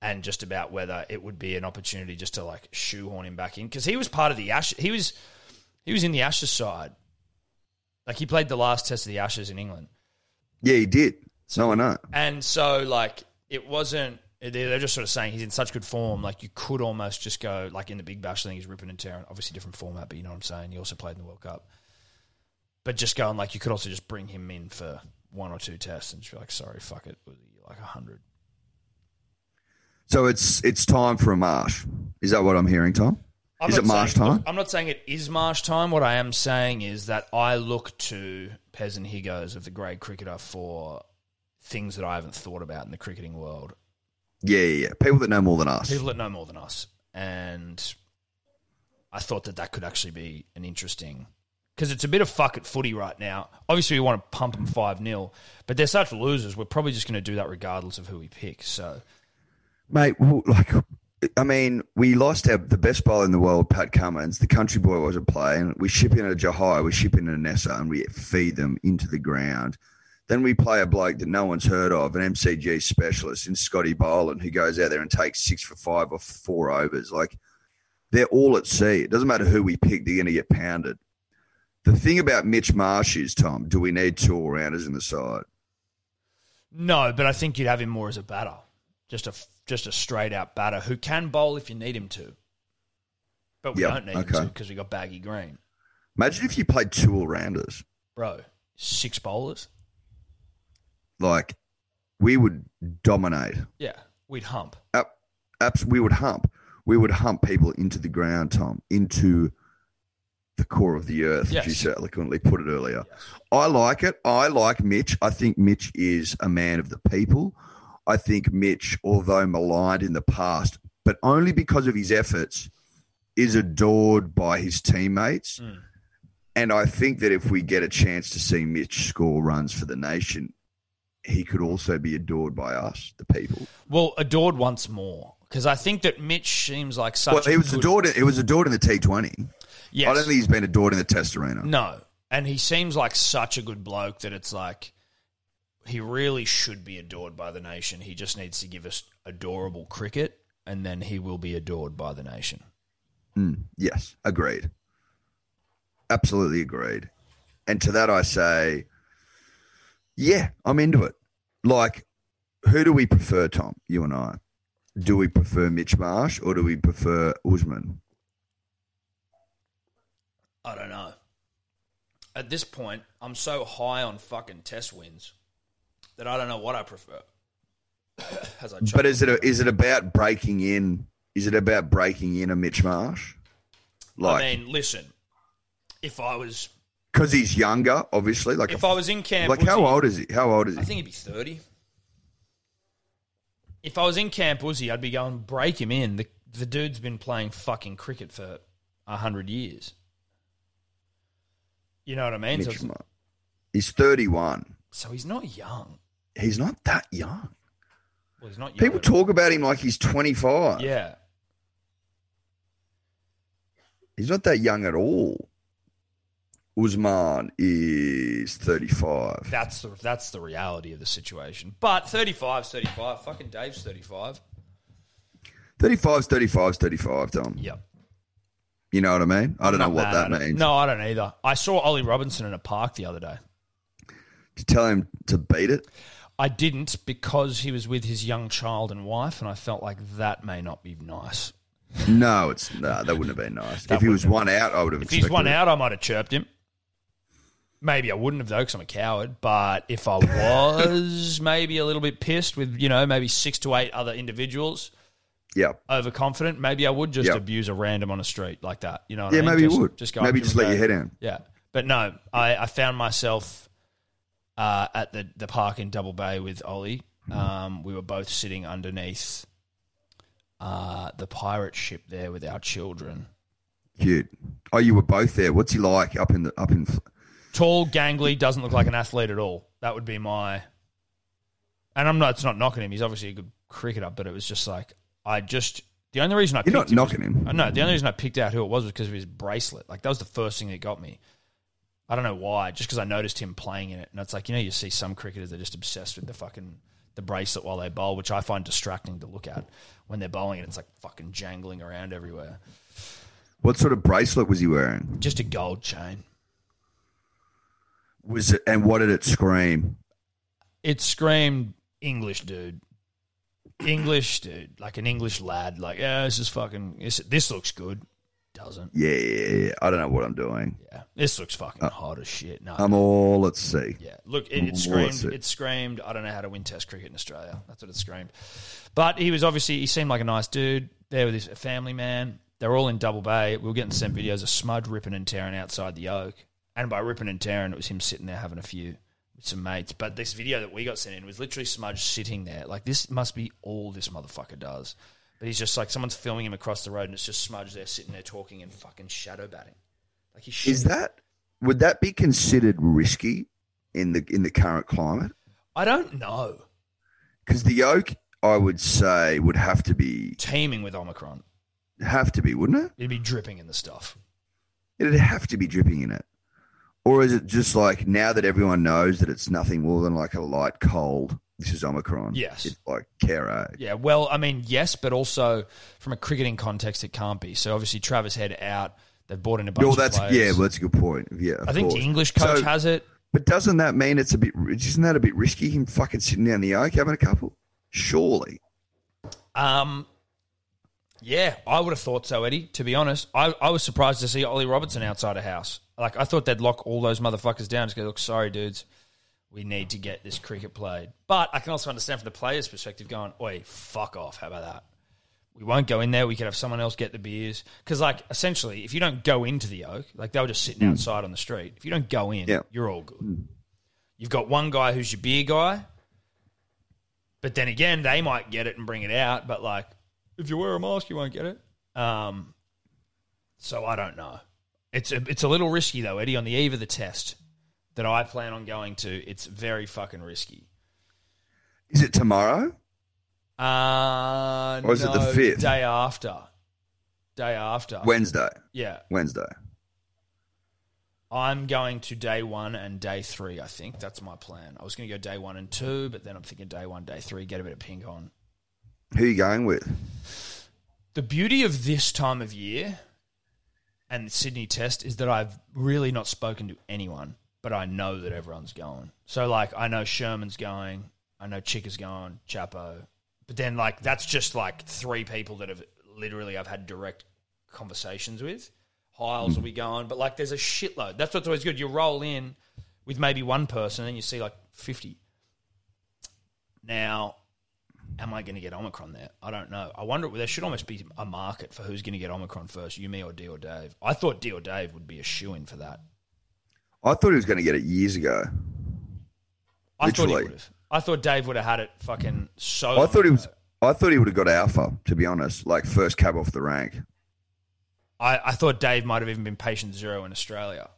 B: and just about whether it would be an opportunity just to like shoehorn him back in because he was part of the Ash. He was he was in the Ashes side, like he played the last test of the Ashes in England.
C: Yeah, he did. No, I know.
B: And so, like, it wasn't. They're just sort of saying he's in such good form. Like, you could almost just go like in the Big Bash thing. He's ripping and tearing. Obviously, different format, but you know what I'm saying. He also played in the World Cup. But just going like you could also just bring him in for one or two tests and just be like, sorry, fuck it, like a hundred.
C: So it's it's time for a marsh. Is that what I'm hearing, Tom?
B: I'm
C: Is it marsh
B: saying-
C: time?
B: look, I'm not saying it is marsh time. What I am saying is that I look to Pez and Higgos of the Grade Cricketer for things that I haven't thought about in the cricketing world.
C: Yeah, yeah, yeah. People that know more than us.
B: people that know more than us, and I thought that that could actually be an interesting because it's a bit of fuck at footy right now. Obviously, we want to pump them five 0 but they're such losers. We're probably just going to do that regardless of who we pick. So
C: Mate, like, I mean, we lost our, the best bowler in the world, Pat Cummins. The country boy wasn't playing. We ship in a Jhye, we ship in a Neser, and we feed them into the ground. Then we play a bloke that no one's heard of, an MCG specialist in Scotty Boland, who goes out there and takes six for five or four overs. Like, they're all at sea. It doesn't matter who we pick, they're going to get pounded. The thing about Mitch Marsh is, Tom, do we need two all rounders in the side?
B: No, but I think you'd have him more as a batter, just a just a straight out batter who can bowl if you need him to. But we
C: Yeah,
B: don't need him to because we got Baggy Green,
C: Imagine if you played two all rounders.
B: bro. Six bowlers,
C: Like, we would dominate.
B: yeah, we'd hump.
C: Abs- we would hump. We would hump people into the ground, Tom, into the core of the earth, as you so eloquently put it earlier. I like it. I like Mitch. I think Mitch is a man of the people. I think Mitch, although maligned in the past, but only because of his efforts, is adored by his teammates.
B: Mm.
C: And I think that if we get a chance to see Mitch score runs for the nation, he could also be adored by us, the people.
B: Well, adored once more because I think that Mitch seems like such.
C: Well, he
B: a
C: was
B: good-
C: adored. It was adored in the T Twenty.
B: Yes.
C: I don't think he's been adored in the Test arena.
B: No. And he seems like such a good bloke that it's like he really should be adored by the nation. He just needs to give us adorable cricket and then he will be adored by the nation.
C: Mm, yes, agreed. Absolutely agreed. And to that, I say, yeah, I'm into it. Like, who do we prefer, Tom? You and I. Do we prefer Mitch Marsh or do we prefer Usman?
B: I don't know. At this point, I'm so high on fucking test wins that I don't know what I prefer. As I
C: But is it a, is it about breaking in? Is it about breaking in a Mitch Marsh? Like,
B: I mean, listen, if I was
C: because he's younger, obviously. Like,
B: if
C: a-
B: I was in camp,
C: like how
B: he-
C: old is he? How old is he?
B: I think he'd be 30. If I was in Camp Uzi, I'd be going, break him in. The, the dude's been playing fucking cricket for 100 years. You know what I mean? So,
C: Mitch He's 31.
B: so he's not young.
C: He's not that young.
B: Well, he's not young.
C: People talk about him like he's 25.
B: Yeah.
C: He's not that young at all. Usman is 35.
B: That's the, that's the reality of the situation. But 35's 35. Fucking Dave's 35.
C: 35's 35's 35, Tom.
B: Yep.
C: You know what I mean? I don't know what
B: bad
C: that
B: at
C: means.
B: No, I don't either. I saw Ollie Robinson in a park the other day.
C: To tell him to beat it.
B: I didn't because he was with his young child and wife, and I felt like that may not be nice.
C: No, it's no, that wouldn't have been nice.
B: That
C: if he was one out, I would have
B: If he's one
C: it.
B: out, I might have chirped him. Maybe I wouldn't have though, because I'm a coward. But if I was maybe a little bit pissed with you know maybe six to eight other individuals
C: Yeah.
B: overconfident, maybe I would just abuse a random on a street like that. You know? What
C: Yeah,
B: I mean?
C: maybe you
B: just,
C: would.
B: Just go
C: Maybe just let
B: and
C: your head down.
B: Yeah, but no, I, I found myself uh, at the the park in Double Bay with Ollie. Um, we were both sitting underneath uh, the pirate ship there with our children.
C: Cute. Oh, you were both there. What's he like up in the up in?
B: Tall, gangly, doesn't look like an athlete at all. That would be my. And I'm not. It's not knocking him. He's obviously a good cricketer, but it was just like I just. The only reason I
C: You're
B: picked
C: not
B: him
C: knocking
B: was,
C: him.
B: Uh, no, the only reason I picked out who it was was because of his bracelet. Like that was the first thing that got me. I don't know why. Just because I noticed him playing in it, and it's like you know you see some cricketers they're just obsessed with the fucking the bracelet while they bowl, which I find distracting to look at when they're bowling. And it's like fucking jangling around everywhere.
C: What sort of bracelet was he wearing?
B: Just a gold chain.
C: Was it and what did it scream?
B: it screamed English dude. English dude, like an English lad, like yeah, this is fucking. This, this looks good. Doesn't.
C: Yeah, yeah, yeah. I don't know what I'm doing.
B: Yeah, this looks fucking uh, hot as shit. No,
C: I'm all. Let's see.
B: yeah. Look, it, it screamed.
C: it?
B: It screamed. I don't know how to win Test cricket in Australia. That's what it screamed. But he was obviously. He seemed like a nice dude. There with his family man. They're all in Double Bay. We were getting sent videos of Smudge ripping and tearing outside the Oak, and by ripping and tearing, it was him sitting there having a few with some mates. But this video that we got sent in was literally Smudge sitting there. Like this must be all this motherfucker does. But he's just like someone's filming him across the road, and it's just Smudge there sitting there talking and fucking shadow batting. Like he's
C: Is that would that be considered risky in the in the current climate?
B: I don't know.
C: Because the oak, I would say, would have to be
B: Teaming with Omicron,
C: have to be, wouldn't it?
B: it'd be dripping in the stuff.
C: It'd have to be dripping in it. Or is it just like now that everyone knows that it's nothing more than like a light cold? This is Omicron.
B: Yes.
C: It's like Kero.
B: Yeah, well, I mean, yes, but also from a cricketing context, it can't be. So obviously, Travis Head out. They've bought in a bunch
C: Well,
B: of players.
C: yeah, well, that's a good point. Yeah,
B: I think
C: course.
B: the English coach
C: So-
B: has it.
C: But doesn't that mean it's a bit? Isn't that a bit risky? Him fucking sitting down the oak having a couple? Surely.
B: Um, yeah, I would have thought so, Eddie. To be honest, I, I was surprised to see Ollie Robertson outside a house. Like I thought they'd lock all those motherfuckers down. Just go, look, sorry, dudes, we need to get this cricket played. But I can also understand from the players' perspective, going, "Oi, fuck off! How about that? We won't go in there. We could have someone else get the beers because, like, essentially, if you don't go into the oak, like they were just sitting outside on the street. If you don't go in,
C: Yeah.
B: you're all good. You've got one guy who's your beer guy, but then again, they might get it and bring it out. But like, if you wear a mask, you won't get it. Um, so I don't know. It's a, it's a little risky though, Eddie. On the eve of the test that I plan on going to, it's very fucking risky.
C: Is it tomorrow?
B: Uh,
C: Or is it the 5th?
B: Day after. Day after.
C: Wednesday.
B: Yeah.
C: Wednesday.
B: I'm going to day one and day three, I think. That's my plan. I was going to go day one and two, but then I'm thinking day one, day three, get a bit of pink on.
C: Who are you going with?
B: The beauty of this time of year and the Sydney test is that I've really not spoken to anyone, but I know that everyone's going. So, like, I know Sherman's going, I know Chick is going, Chapo. But then, like, that's just like three people that have literally I've had direct conversations with. Hiles will be going, but like, there's a shitload. That's what's always good. You roll in with maybe one person and you see like 50. Now, am I going to get Omicron there? I don't know. I wonder. There should almost be a market for who's going to get Omicron first, you, me, or D or Dave. I thought D or Dave would be a shoe in for that.
C: I thought he was going to get it years ago.
B: I thought he
C: Literally.
B: would have. I thought Dave would have had it fucking so.
C: I
B: long
C: thought he was.
B: ago.
C: I thought he would have got alpha. To be honest, like first cab off the rank.
B: I, I thought Dave might have even been patient zero in Australia.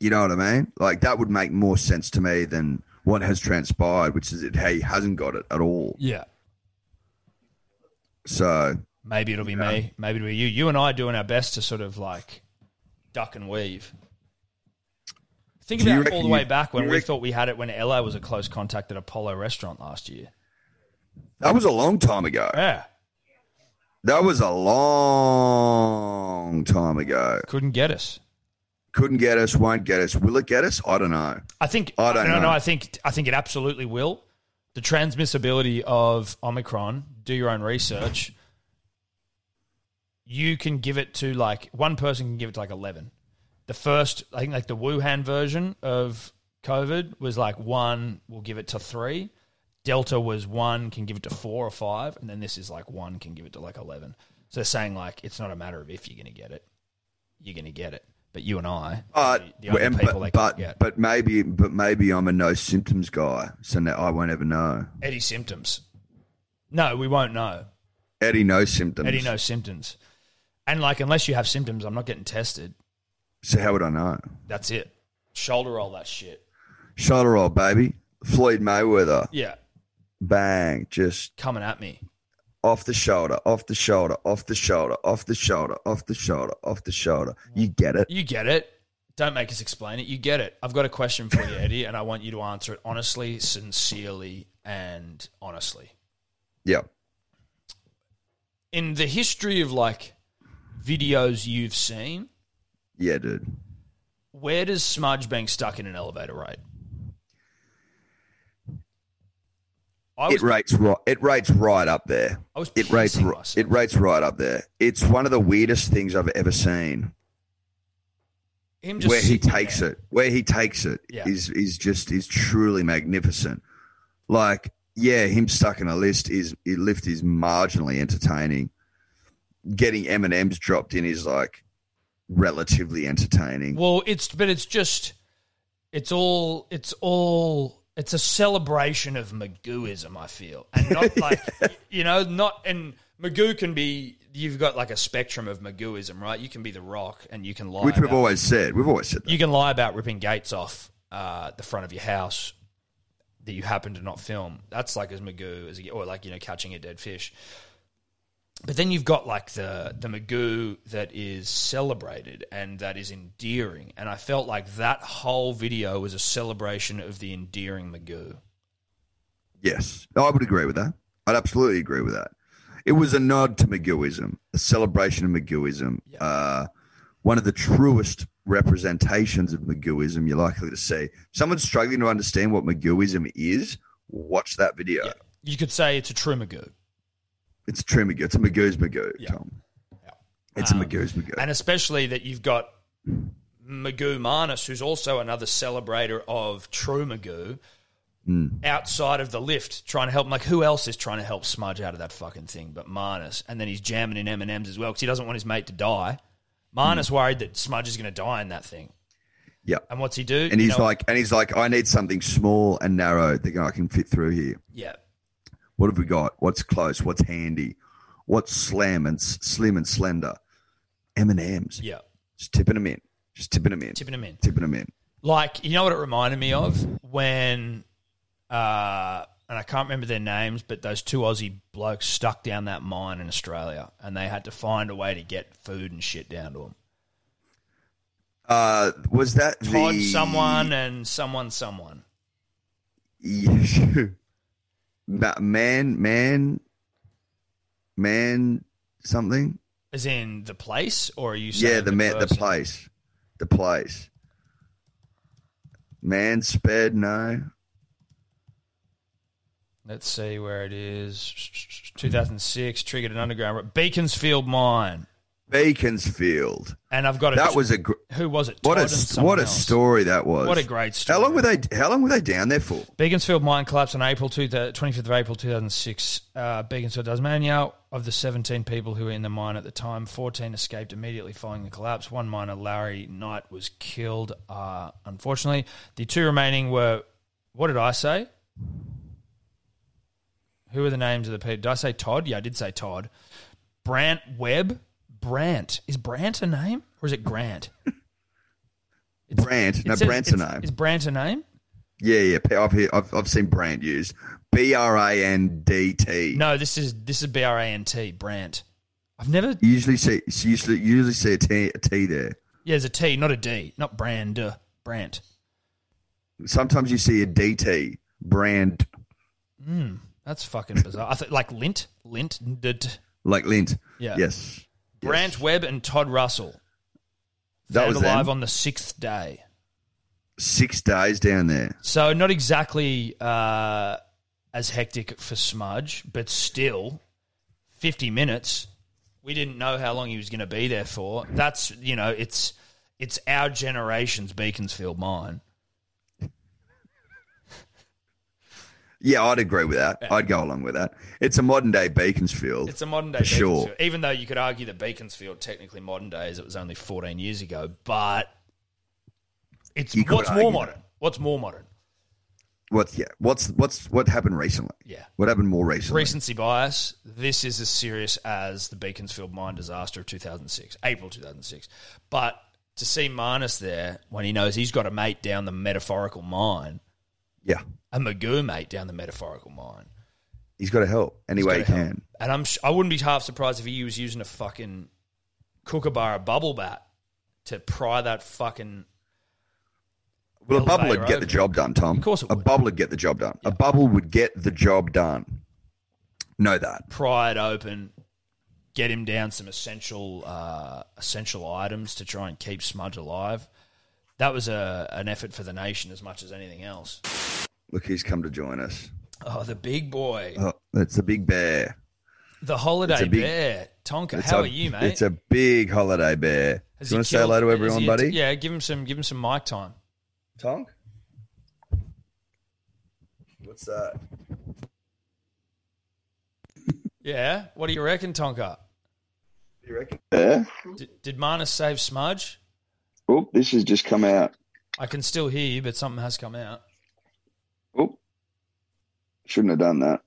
C: You know what I mean? Like that would make more sense to me than what has transpired, which is that he hasn't got it at all.
B: Yeah.
C: So
B: Maybe it'll be me. Maybe it'll be you. You and I doing our best to sort of like duck and weave. Think
C: Do
B: about all the way
C: you-
B: back when we
C: reckon-
B: thought we had it when Ella was a close contact at Apollo restaurant last year.
C: that was a long time ago.
B: Yeah.
C: That was a long time ago.
B: Couldn't get us.
C: Couldn't get us, won't get us. Will it get us? I don't know.
B: I think
C: I don't
B: no,
C: know.
B: no, I think I think it absolutely will. The transmissibility of Omicron, do your own research. You can give it to like one person can give it to like eleven. The first, I think like the Wuhan version of COVID was like one will give it to three. Delta was one can give it to four or five, and then this is like one can give it to like eleven. So they're saying like it's not a matter of if you're going to get it, you're going to get it. But you and I,
C: But
B: the, the only
C: and-
B: people
C: but
B: they
C: but,
B: get.
C: but maybe but maybe I'm a no symptoms guy, so now I won't ever know.
B: Eddie symptoms. No, we won't know.
C: Eddie no symptoms.
B: Eddie knows symptoms. And like, unless you have symptoms, I'm not getting tested.
C: So how would I know?
B: That's it. Shoulder roll that shit.
C: Shoulder roll, baby. Floyd Mayweather,
B: Yeah,
C: bang, just
B: coming at me.
C: Off the shoulder, off the shoulder, off the shoulder, off the shoulder, off the shoulder, off the shoulder. You get it?
B: You get it. Don't make us explain it. You get it. I've got a question for you, Eddie, and I want you to answer it honestly, sincerely, and honestly.
C: Yeah.
B: In the history of like videos you've seen,
C: Yeah, dude.
B: where does smudge being stuck in an elevator rate? I
C: It rates right. It rates right up there.
B: I was
C: It rates.
B: myself.
C: It rates right up there. It's one of the weirdest things I've ever seen.
B: Him
C: Where he takes
B: there.
C: it, where he takes it,
B: Yeah.
C: is is just is truly magnificent. Like, yeah, him stuck in a list is lift is marginally entertaining. Getting M and M's dropped in is like relatively entertaining.
B: Well, it's but it's just it's all it's all it's a celebration of Magooism. I feel, and not like you know, not and Magoo can be. You've got like a spectrum of Magooism, right? You can be the Rock, and you can lie.
C: which we've
B: about-
C: always said. We've always said that.
B: you can lie about ripping gates off uh, the front of your house that you happen to not film. That's like as Magoo as or like you know catching a dead fish. But then you've got like the the Magoo that is celebrated and that is endearing, and I felt like that whole video was a celebration of the endearing Magoo.
C: Yes, I would agree with that. I'd absolutely agree with that. It was a nod to Magooism, a celebration of Magooism. Uh, one of the truest representations of Magooism you're likely to see. Someone struggling to understand what Magooism is, watch that video.
B: Yeah. You could say it's a true Magoo.
C: It's true Magoo. It's a Magoo's Magoo,
B: Yeah.
C: Tom. It's
B: Um,
C: a Magoo's Magoo.
B: And especially that you've got Magoo Marnus, who's also another celebrator of true Magoo, outside of the lift trying to help. Like, who else is trying to help Smudge out of that fucking thing but Marnus? And then he's jamming in M&M's as well because he doesn't want his mate to die. Marnus worried that Smudge is going to die in that thing.
C: yeah.
B: And what's he do?
C: And
B: You
C: he's
B: know-
C: like, and he's like, I need something small and narrow that I can fit through here.
B: yeah.
C: What have we got? What's close? What's handy? What's slam and slim and slender? M and M's.
B: Yeah.
C: Just tipping them in. Just tipping them in.
B: Tipping them in.
C: Tipping them in.
B: Like, you know what it reminded me of? When, uh, and I can't remember their names, but those two Aussie blokes stuck down that mine in Australia and they had to find a way to get food and shit down to them.
C: Uh, was that
B: Todd
C: the
B: someone and someone someone.
C: Ma- man, man, man, something?
B: As in the place, or are you
C: Yeah, the man, the place, the place. Man sped, no.
B: Let's see where it is. 2006 triggered an underground Beaconsfield mine,
C: Beaconsfield.
B: and I've got a
C: That was a gr-
B: who was it?
C: what a what a
B: else.
C: story that was.
B: What a great story.
C: How long were they? How long were they down there for?
B: Beaconsfield mine collapsed on April 2, the 25th of April 2006. Uh, Beaconsfield, Tasmania. Of the 17 people who were in the mine at the time, 14 escaped immediately following the collapse. One miner, Larry Knight, was killed. Uh, unfortunately, the two remaining were. What did I say? Who are the names of the people? Did I say Todd? Yeah, I did say Todd. Brant Webb. Brant is Brant a name or is it Grant?
C: Brant. No,
B: It says-
C: Brant's a name.
B: Is Brant a name?
C: Yeah, yeah. I've, I've I've seen Brant used. B R A N D T.
B: No, this is this is B R A N T. Brant. I've never.
C: You usually see you usually you usually see a T, a T there.
B: Yeah, there's a T, not a D, not brand. Uh, Brant.
C: Sometimes you see a DT brand
B: That's fucking bizarre. I thought like lint, lint, d-
C: like lint.
B: Yeah.
C: Yes.
B: Brant Webb and Todd Russell.
C: That
B: Found
C: was
B: alive
C: them.
B: on the sixth day.
C: Six days down there.
B: So not exactly uh, as hectic for Smudge, but still, fifty minutes. We didn't know how long he was going to be there for. That's you know, it's it's our generation's Beaconsfield mine.
C: Yeah, I'd agree with that. I'd go along with that. It's a modern day Beaconsfield.
B: It's a modern day
C: For sure.
B: Even though you could argue that Beaconsfield technically modern day as it was only 14 years ago, but it's
C: You
B: what's more modern? What's more modern?
C: What's yeah? What's what's what happened recently?
B: Yeah.
C: What happened more recently?
B: Recency bias. This is as serious as the Beaconsfield mine disaster of 2006, April 2006. But to see Marnus there when he knows he's got a mate down the metaphorical mine,
C: Yeah,
B: a Magoo mate down the metaphorical mine.
C: he's got to help any way he
B: help.
C: can.
B: And I'm sh- I wouldn't be half surprised if he was using a fucking kookaburra bubble bat to pry that fucking.
C: Well, a bubble would get the job done, Tom.
B: Of course it
C: a
B: would.
C: bubble would get the job done. A bubble would get the job done. Know that.
B: pry it open, get him down some essential uh, essential items to try and keep Smudge alive. That was a an effort for the nation as much as anything else.
C: Look, he's come to join us.
B: Oh, the big boy,
C: Oh, that's the big bear.
B: the holiday
C: big-
B: bear, Tonka. How
C: a-
B: are you, mate?
C: It's a big holiday bear.
B: Has
C: Do you want to say hello to everyone,
B: he-
C: buddy?
B: Yeah, give him some give him some mic time.
C: Tonk? What's that?
B: Yeah, what do you reckon, Tonka?
C: You reckon?
E: Yeah.
B: Did, did Marnus save Smudge?
E: Oh, this has just come out.
B: I can still hear you, but something has come out.
E: Shouldn't have done that.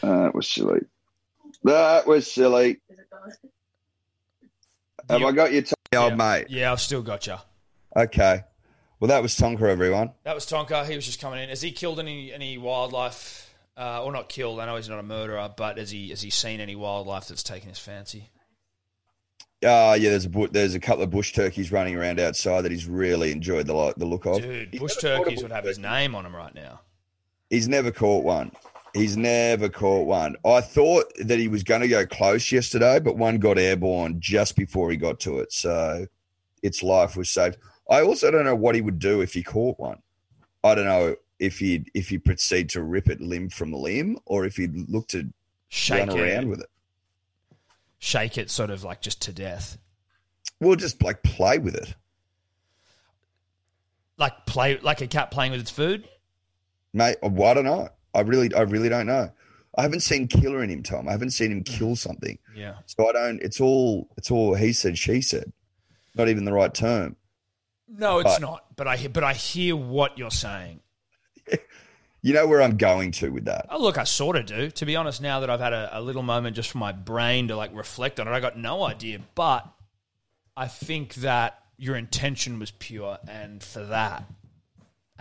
E: That was silly. That was silly. Have I got your? T-
C: old
B: yeah.
C: mate.
B: Yeah, I've still got you.
C: Okay. Well, that was Tonka, everyone.
B: That was Tonka. He was just coming in. Has he killed any any wildlife? Uh, or not killed? I know he's not a murderer, but has he has he seen any wildlife that's taken his fancy?
C: Uh, yeah, there's a bu- there's a couple of bush turkeys running around outside that he's really enjoyed the the look of.
B: Dude, bush
C: never caught a
B: turkeys would have his name on them right now.
C: He's never caught one. He's never caught one. I thought that he was going to go close yesterday, but one got airborne just before he got to it. So its life was saved. I also don't know what he would do if he caught one. I don't know if he'd if he'd proceed to rip it limb from limb or if he'd look to
B: Shake
C: run
B: it,
C: around with it.
B: shake it, sort of like just to death.
C: We'll just like play with it.
B: Like play like a cat playing with its food.
C: Mate, I don't know. I really I really don't know. I haven't seen killer in him, Tom. I haven't seen him mm. kill something.
B: Yeah.
C: So I don't it's all it's all he said, she said. Not even the right term.
B: No, it's
C: But-
B: not. But I hear, but I hear what you're saying.
C: You know where I'm going to with that.
B: Oh, look, I sort of do. To be honest, now that I've had a, a little moment just for my brain to like reflect on it, I got no idea. But I think that your intention was pure, and for that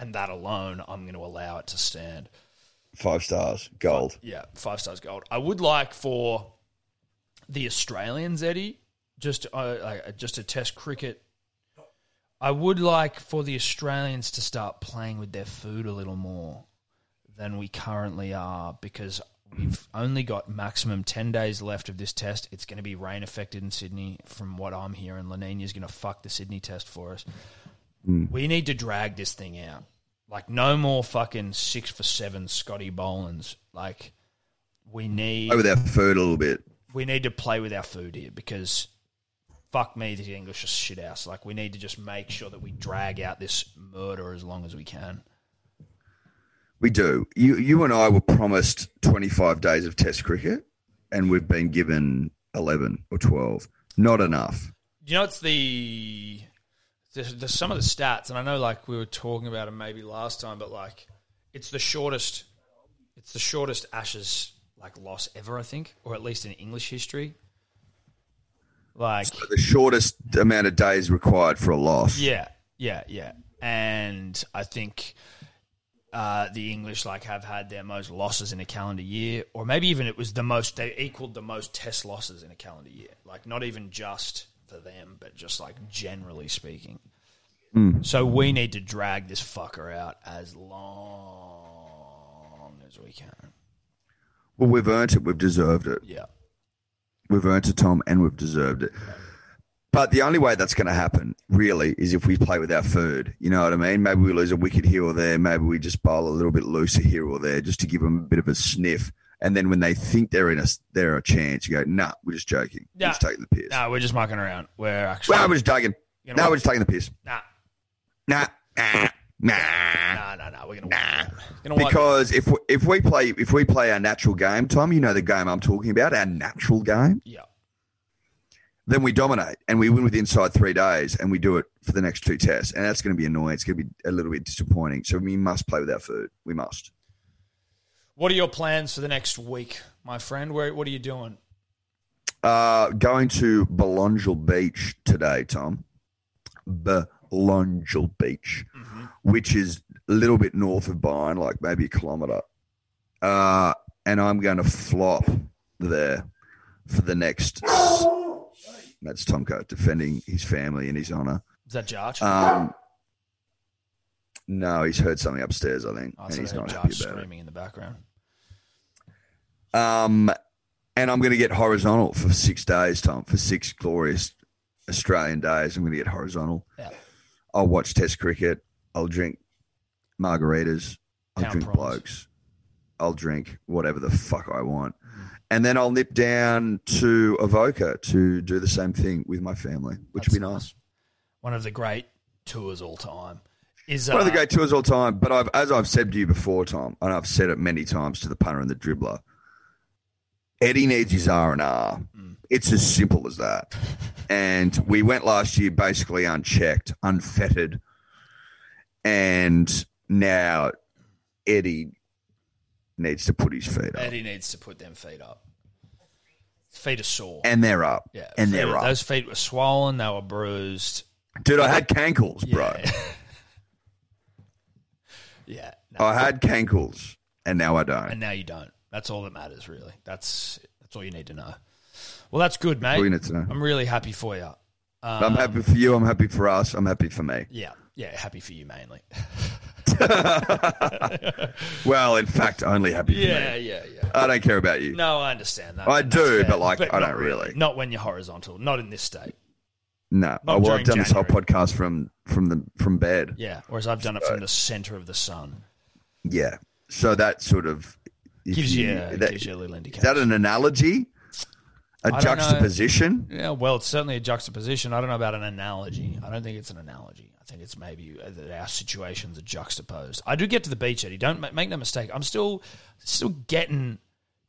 B: and that alone, I'm going to allow it to stand.
C: Five stars, gold.
B: Yeah, five stars gold. I would like for the Australians, Eddie, just uh, uh, just to test cricket. I would like for the Australians to start playing with their food a little more than we currently are because we've only got maximum 10 days left of this test. It's going to be rain affected in Sydney from what I'm hearing. La Nina's going to fuck the Sydney test for us. Mm. We need to drag this thing out. Like no more fucking 6 for 7 Scotty Bolands. Like we need
C: Play with our food a little bit.
B: we need to play with our food here because fuck me, the English are shit house. Like we need to just make sure that we drag out this murder as long as we can.
C: We do. You you and I were promised 25 days of test cricket and we've been given 11 or 12. Not enough.
B: You know, it's the there's, there's some of the stats, and I know like we were talking about it maybe last time, but like it's the shortest, it's the shortest Ashes like loss ever, I think, or at least in English history. Like
C: The shortest amount of days required for a loss.
B: Yeah, yeah, yeah. And I think uh, the English like have had their most losses in a calendar year, or maybe even it was the most they equaled the most test losses in a calendar year. Like not even just for them, but just like generally speaking. Hmm. So we need to drag this fucker out as long as we can.
C: Well, we've earned it. We've deserved it.
B: Yeah.
C: We've earned it, Tom, and we've deserved it. But the only way that's going to happen, really, is if we play with our food. You know what I mean? Maybe we lose a wicket here or there. Maybe we just bowl a little bit looser here or there, just to give them a bit of a sniff. And then when they think they're in a they're a chance, you go, "Nah, we're just joking. We're just taking the piss."
B: No, we're just mucking around. We're actually
C: Well, we're just
B: know
C: No,
B: what?
C: we're just taking the piss.
B: nah,
C: Nah, nah, nah.
B: nah, nah, nah. We're gonna nah. Gonna
C: Because if we, if we play if we play our natural game, Tom, you know the game I'm talking about, our natural game,
B: yeah.
C: then we dominate and we win with inside three days, and we do it for the next two tests, and that's going to be annoying. It's going to be a little bit disappointing. So we must play with our food. We must.
B: What are your plans for the next week, my friend? Where what are you doing?
C: Uh, going to Belongil Beach today, Tom. Belongil Beach, which is a little bit north of Byron, like maybe a kilometre. Uh, and I'm going to flop there for the next. That's Tomko defending his family and his honour.
B: Is that Jarch?
C: Um, no, he's heard something upstairs, I think,
B: I
C: and
B: saw
C: he's not
B: Jarch
C: happy about it.
B: screaming in the background.
C: Um, and I'm going to get horizontal for six days, Tom, for six glorious Australian days. I'm going to get horizontal.
B: Yeah.
C: I'll watch Test cricket. I'll drink margaritas. I'll
B: Pound
C: drink
B: prawns.
C: blokes. I'll drink whatever the fuck I want. And then I'll nip down to Avoca to do the same thing with my family, which
B: That's
C: would be nice.
B: One of the great tours all time. Is uh,
C: One of the great tours all the time. But I've, as I've said to you before, Tom, and I've said it many times to the punter and the dribbler, Eddie needs his R and R. It's as simple as that. And we went last year basically unchecked, unfettered, and now Eddie needs to put his feet up,
B: Eddie needs to put them feet up. Feet are sore.
C: and they're up,
B: yeah,
C: and
B: feet-
C: they're up.
B: Those feet were swollen. They were bruised.
C: Dude, I had cankles, bro.
B: Yeah. no.
C: I had cankles, and now I don't.
B: and now you don't. That's all that matters, really. That's that's all you need to know. Well, that's good, mate.
C: all you need to know.
B: I'm really happy for you. Um,
C: I'm happy for you. I'm happy for us. I'm happy for me.
B: Yeah, yeah, happy for you mainly.
C: well, in fact, only happy for
B: Yeah,
C: me.
B: yeah, yeah.
C: I don't care about you.
B: No, I understand that.
C: I
B: that's
C: do,
B: fair,
C: but, like, I
B: not
C: don't really.
B: Not when you're horizontal. Not in this state.
C: No.
B: Not
C: Oh, well, I've done this whole podcast from from the from bed.
B: Yeah. Whereas I've done it from the center of the sun.
C: Yeah. So that sort of
B: Gives you,
C: that-
B: gives you a little
C: is that an analogy? A
B: know.
C: juxtaposition?
B: Yeah, well, it's certainly a juxtaposition. I don't know about an analogy. I don't think it's an analogy. I think it's maybe uh, that our situations are juxtaposed. I do get to the beach, Eddie. Don't make no mistake. I'm still still getting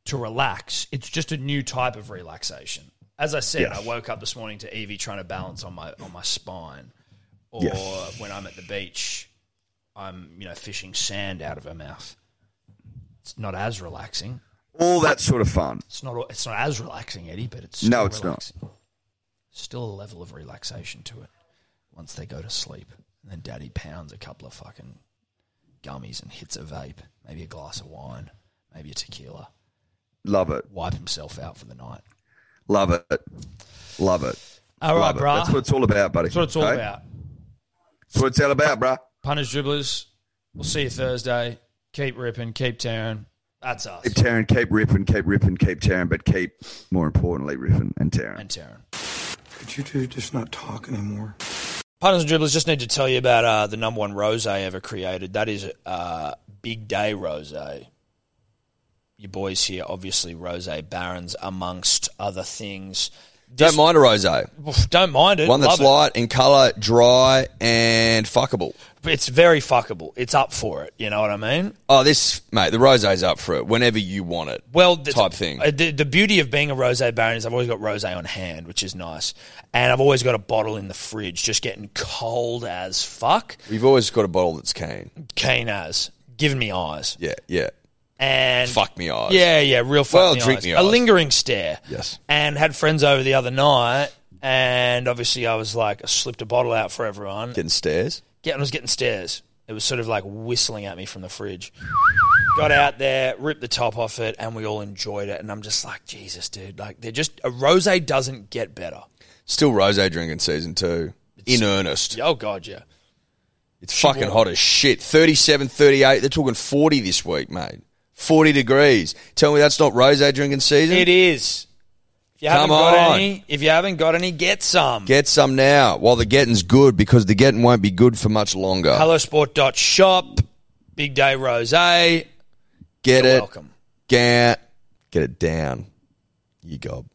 B: to relax. It's just a new type of relaxation. As I said. I woke up this morning to Evie trying to balance on my on my spine, or when I'm at the beach, I'm you know fishing sand out of her mouth. It's not as relaxing.
C: All that sort of fun.
B: It's not. It's not as relaxing, Eddie, but it's
C: No, it's not.
B: Still a level of relaxation to it. Once they go to sleep, and then Daddy pounds a couple of fucking gummies and hits a vape, maybe a glass of wine, maybe a tequila.
C: Love it.
B: Wipe himself out for the night.
C: Love it. Love it.
B: All right,
C: Love it.
B: bruh.
C: That's what it's all about, buddy.
B: That's what it's all
C: Okay?
B: about.
C: That's what it's all about, bruh.
B: Punters, dribblers. We'll see you Thursday. Keep ripping. Keep tearing. That's us.
C: Keep tearing, keep ripping, keep ripping, keep tearing, but keep, more importantly, ripping and tearing.
B: And tearing.
F: Could you two just not talk anymore?
B: Punters and dribblers, just need to tell you about uh, the number one rose I ever created. That is uh, Big Day Rose. Your boys here, obviously, Rose Barons, amongst other things.
D: Don't mind a rosé.
B: Don't mind it.
D: One that's
B: Love it.
D: light in colour, dry, and fuckable.
B: It's very fuckable. It's up for it. You know what I mean?
D: Oh, this mate, the rosé's up for it whenever you want it.
B: Well, the,
D: Type thing.
B: uh, The, the beauty of being a rose baron is I've always got rose on hand, which is nice, and I've always got a bottle in the fridge, just getting cold as fuck,
D: We've always got a bottle that's keen.
B: keen as, giving me eyes,
D: Yeah, yeah.
B: And
D: Fuck me eyes.
B: Yeah, yeah, real fuck
D: Well,
B: me
D: drink
B: eyes.
D: me
B: A
D: eyes.
B: lingering stare.
D: Yes.
B: And had friends over the other night, and obviously I was like, I slipped a bottle out for everyone.
D: Getting stares.
B: Getting, I was getting stares. It was sort of like whistling at me from the fridge. Got out there, ripped the top off it, and we all enjoyed it. And I'm just like, Jesus, dude, like they're just a rose doesn't get better.
D: Still rosé drinking season two. In earnest.
B: Oh god, yeah.
D: It's fucking hot as shit. 37, 38. They're talking 40 this week, mate. 40 degrees. Tell me that's not rosé drinking season?
B: It is. If you
D: Come
B: haven't got
D: on.
B: any, if you haven't got any, get some.
D: Get some now while the getting's good because the getting won't be good for much longer.
B: Hellosport.shop, Big Day Rose.
D: Get
B: You're
D: it.
B: welcome.
D: Get, get it down. You gob.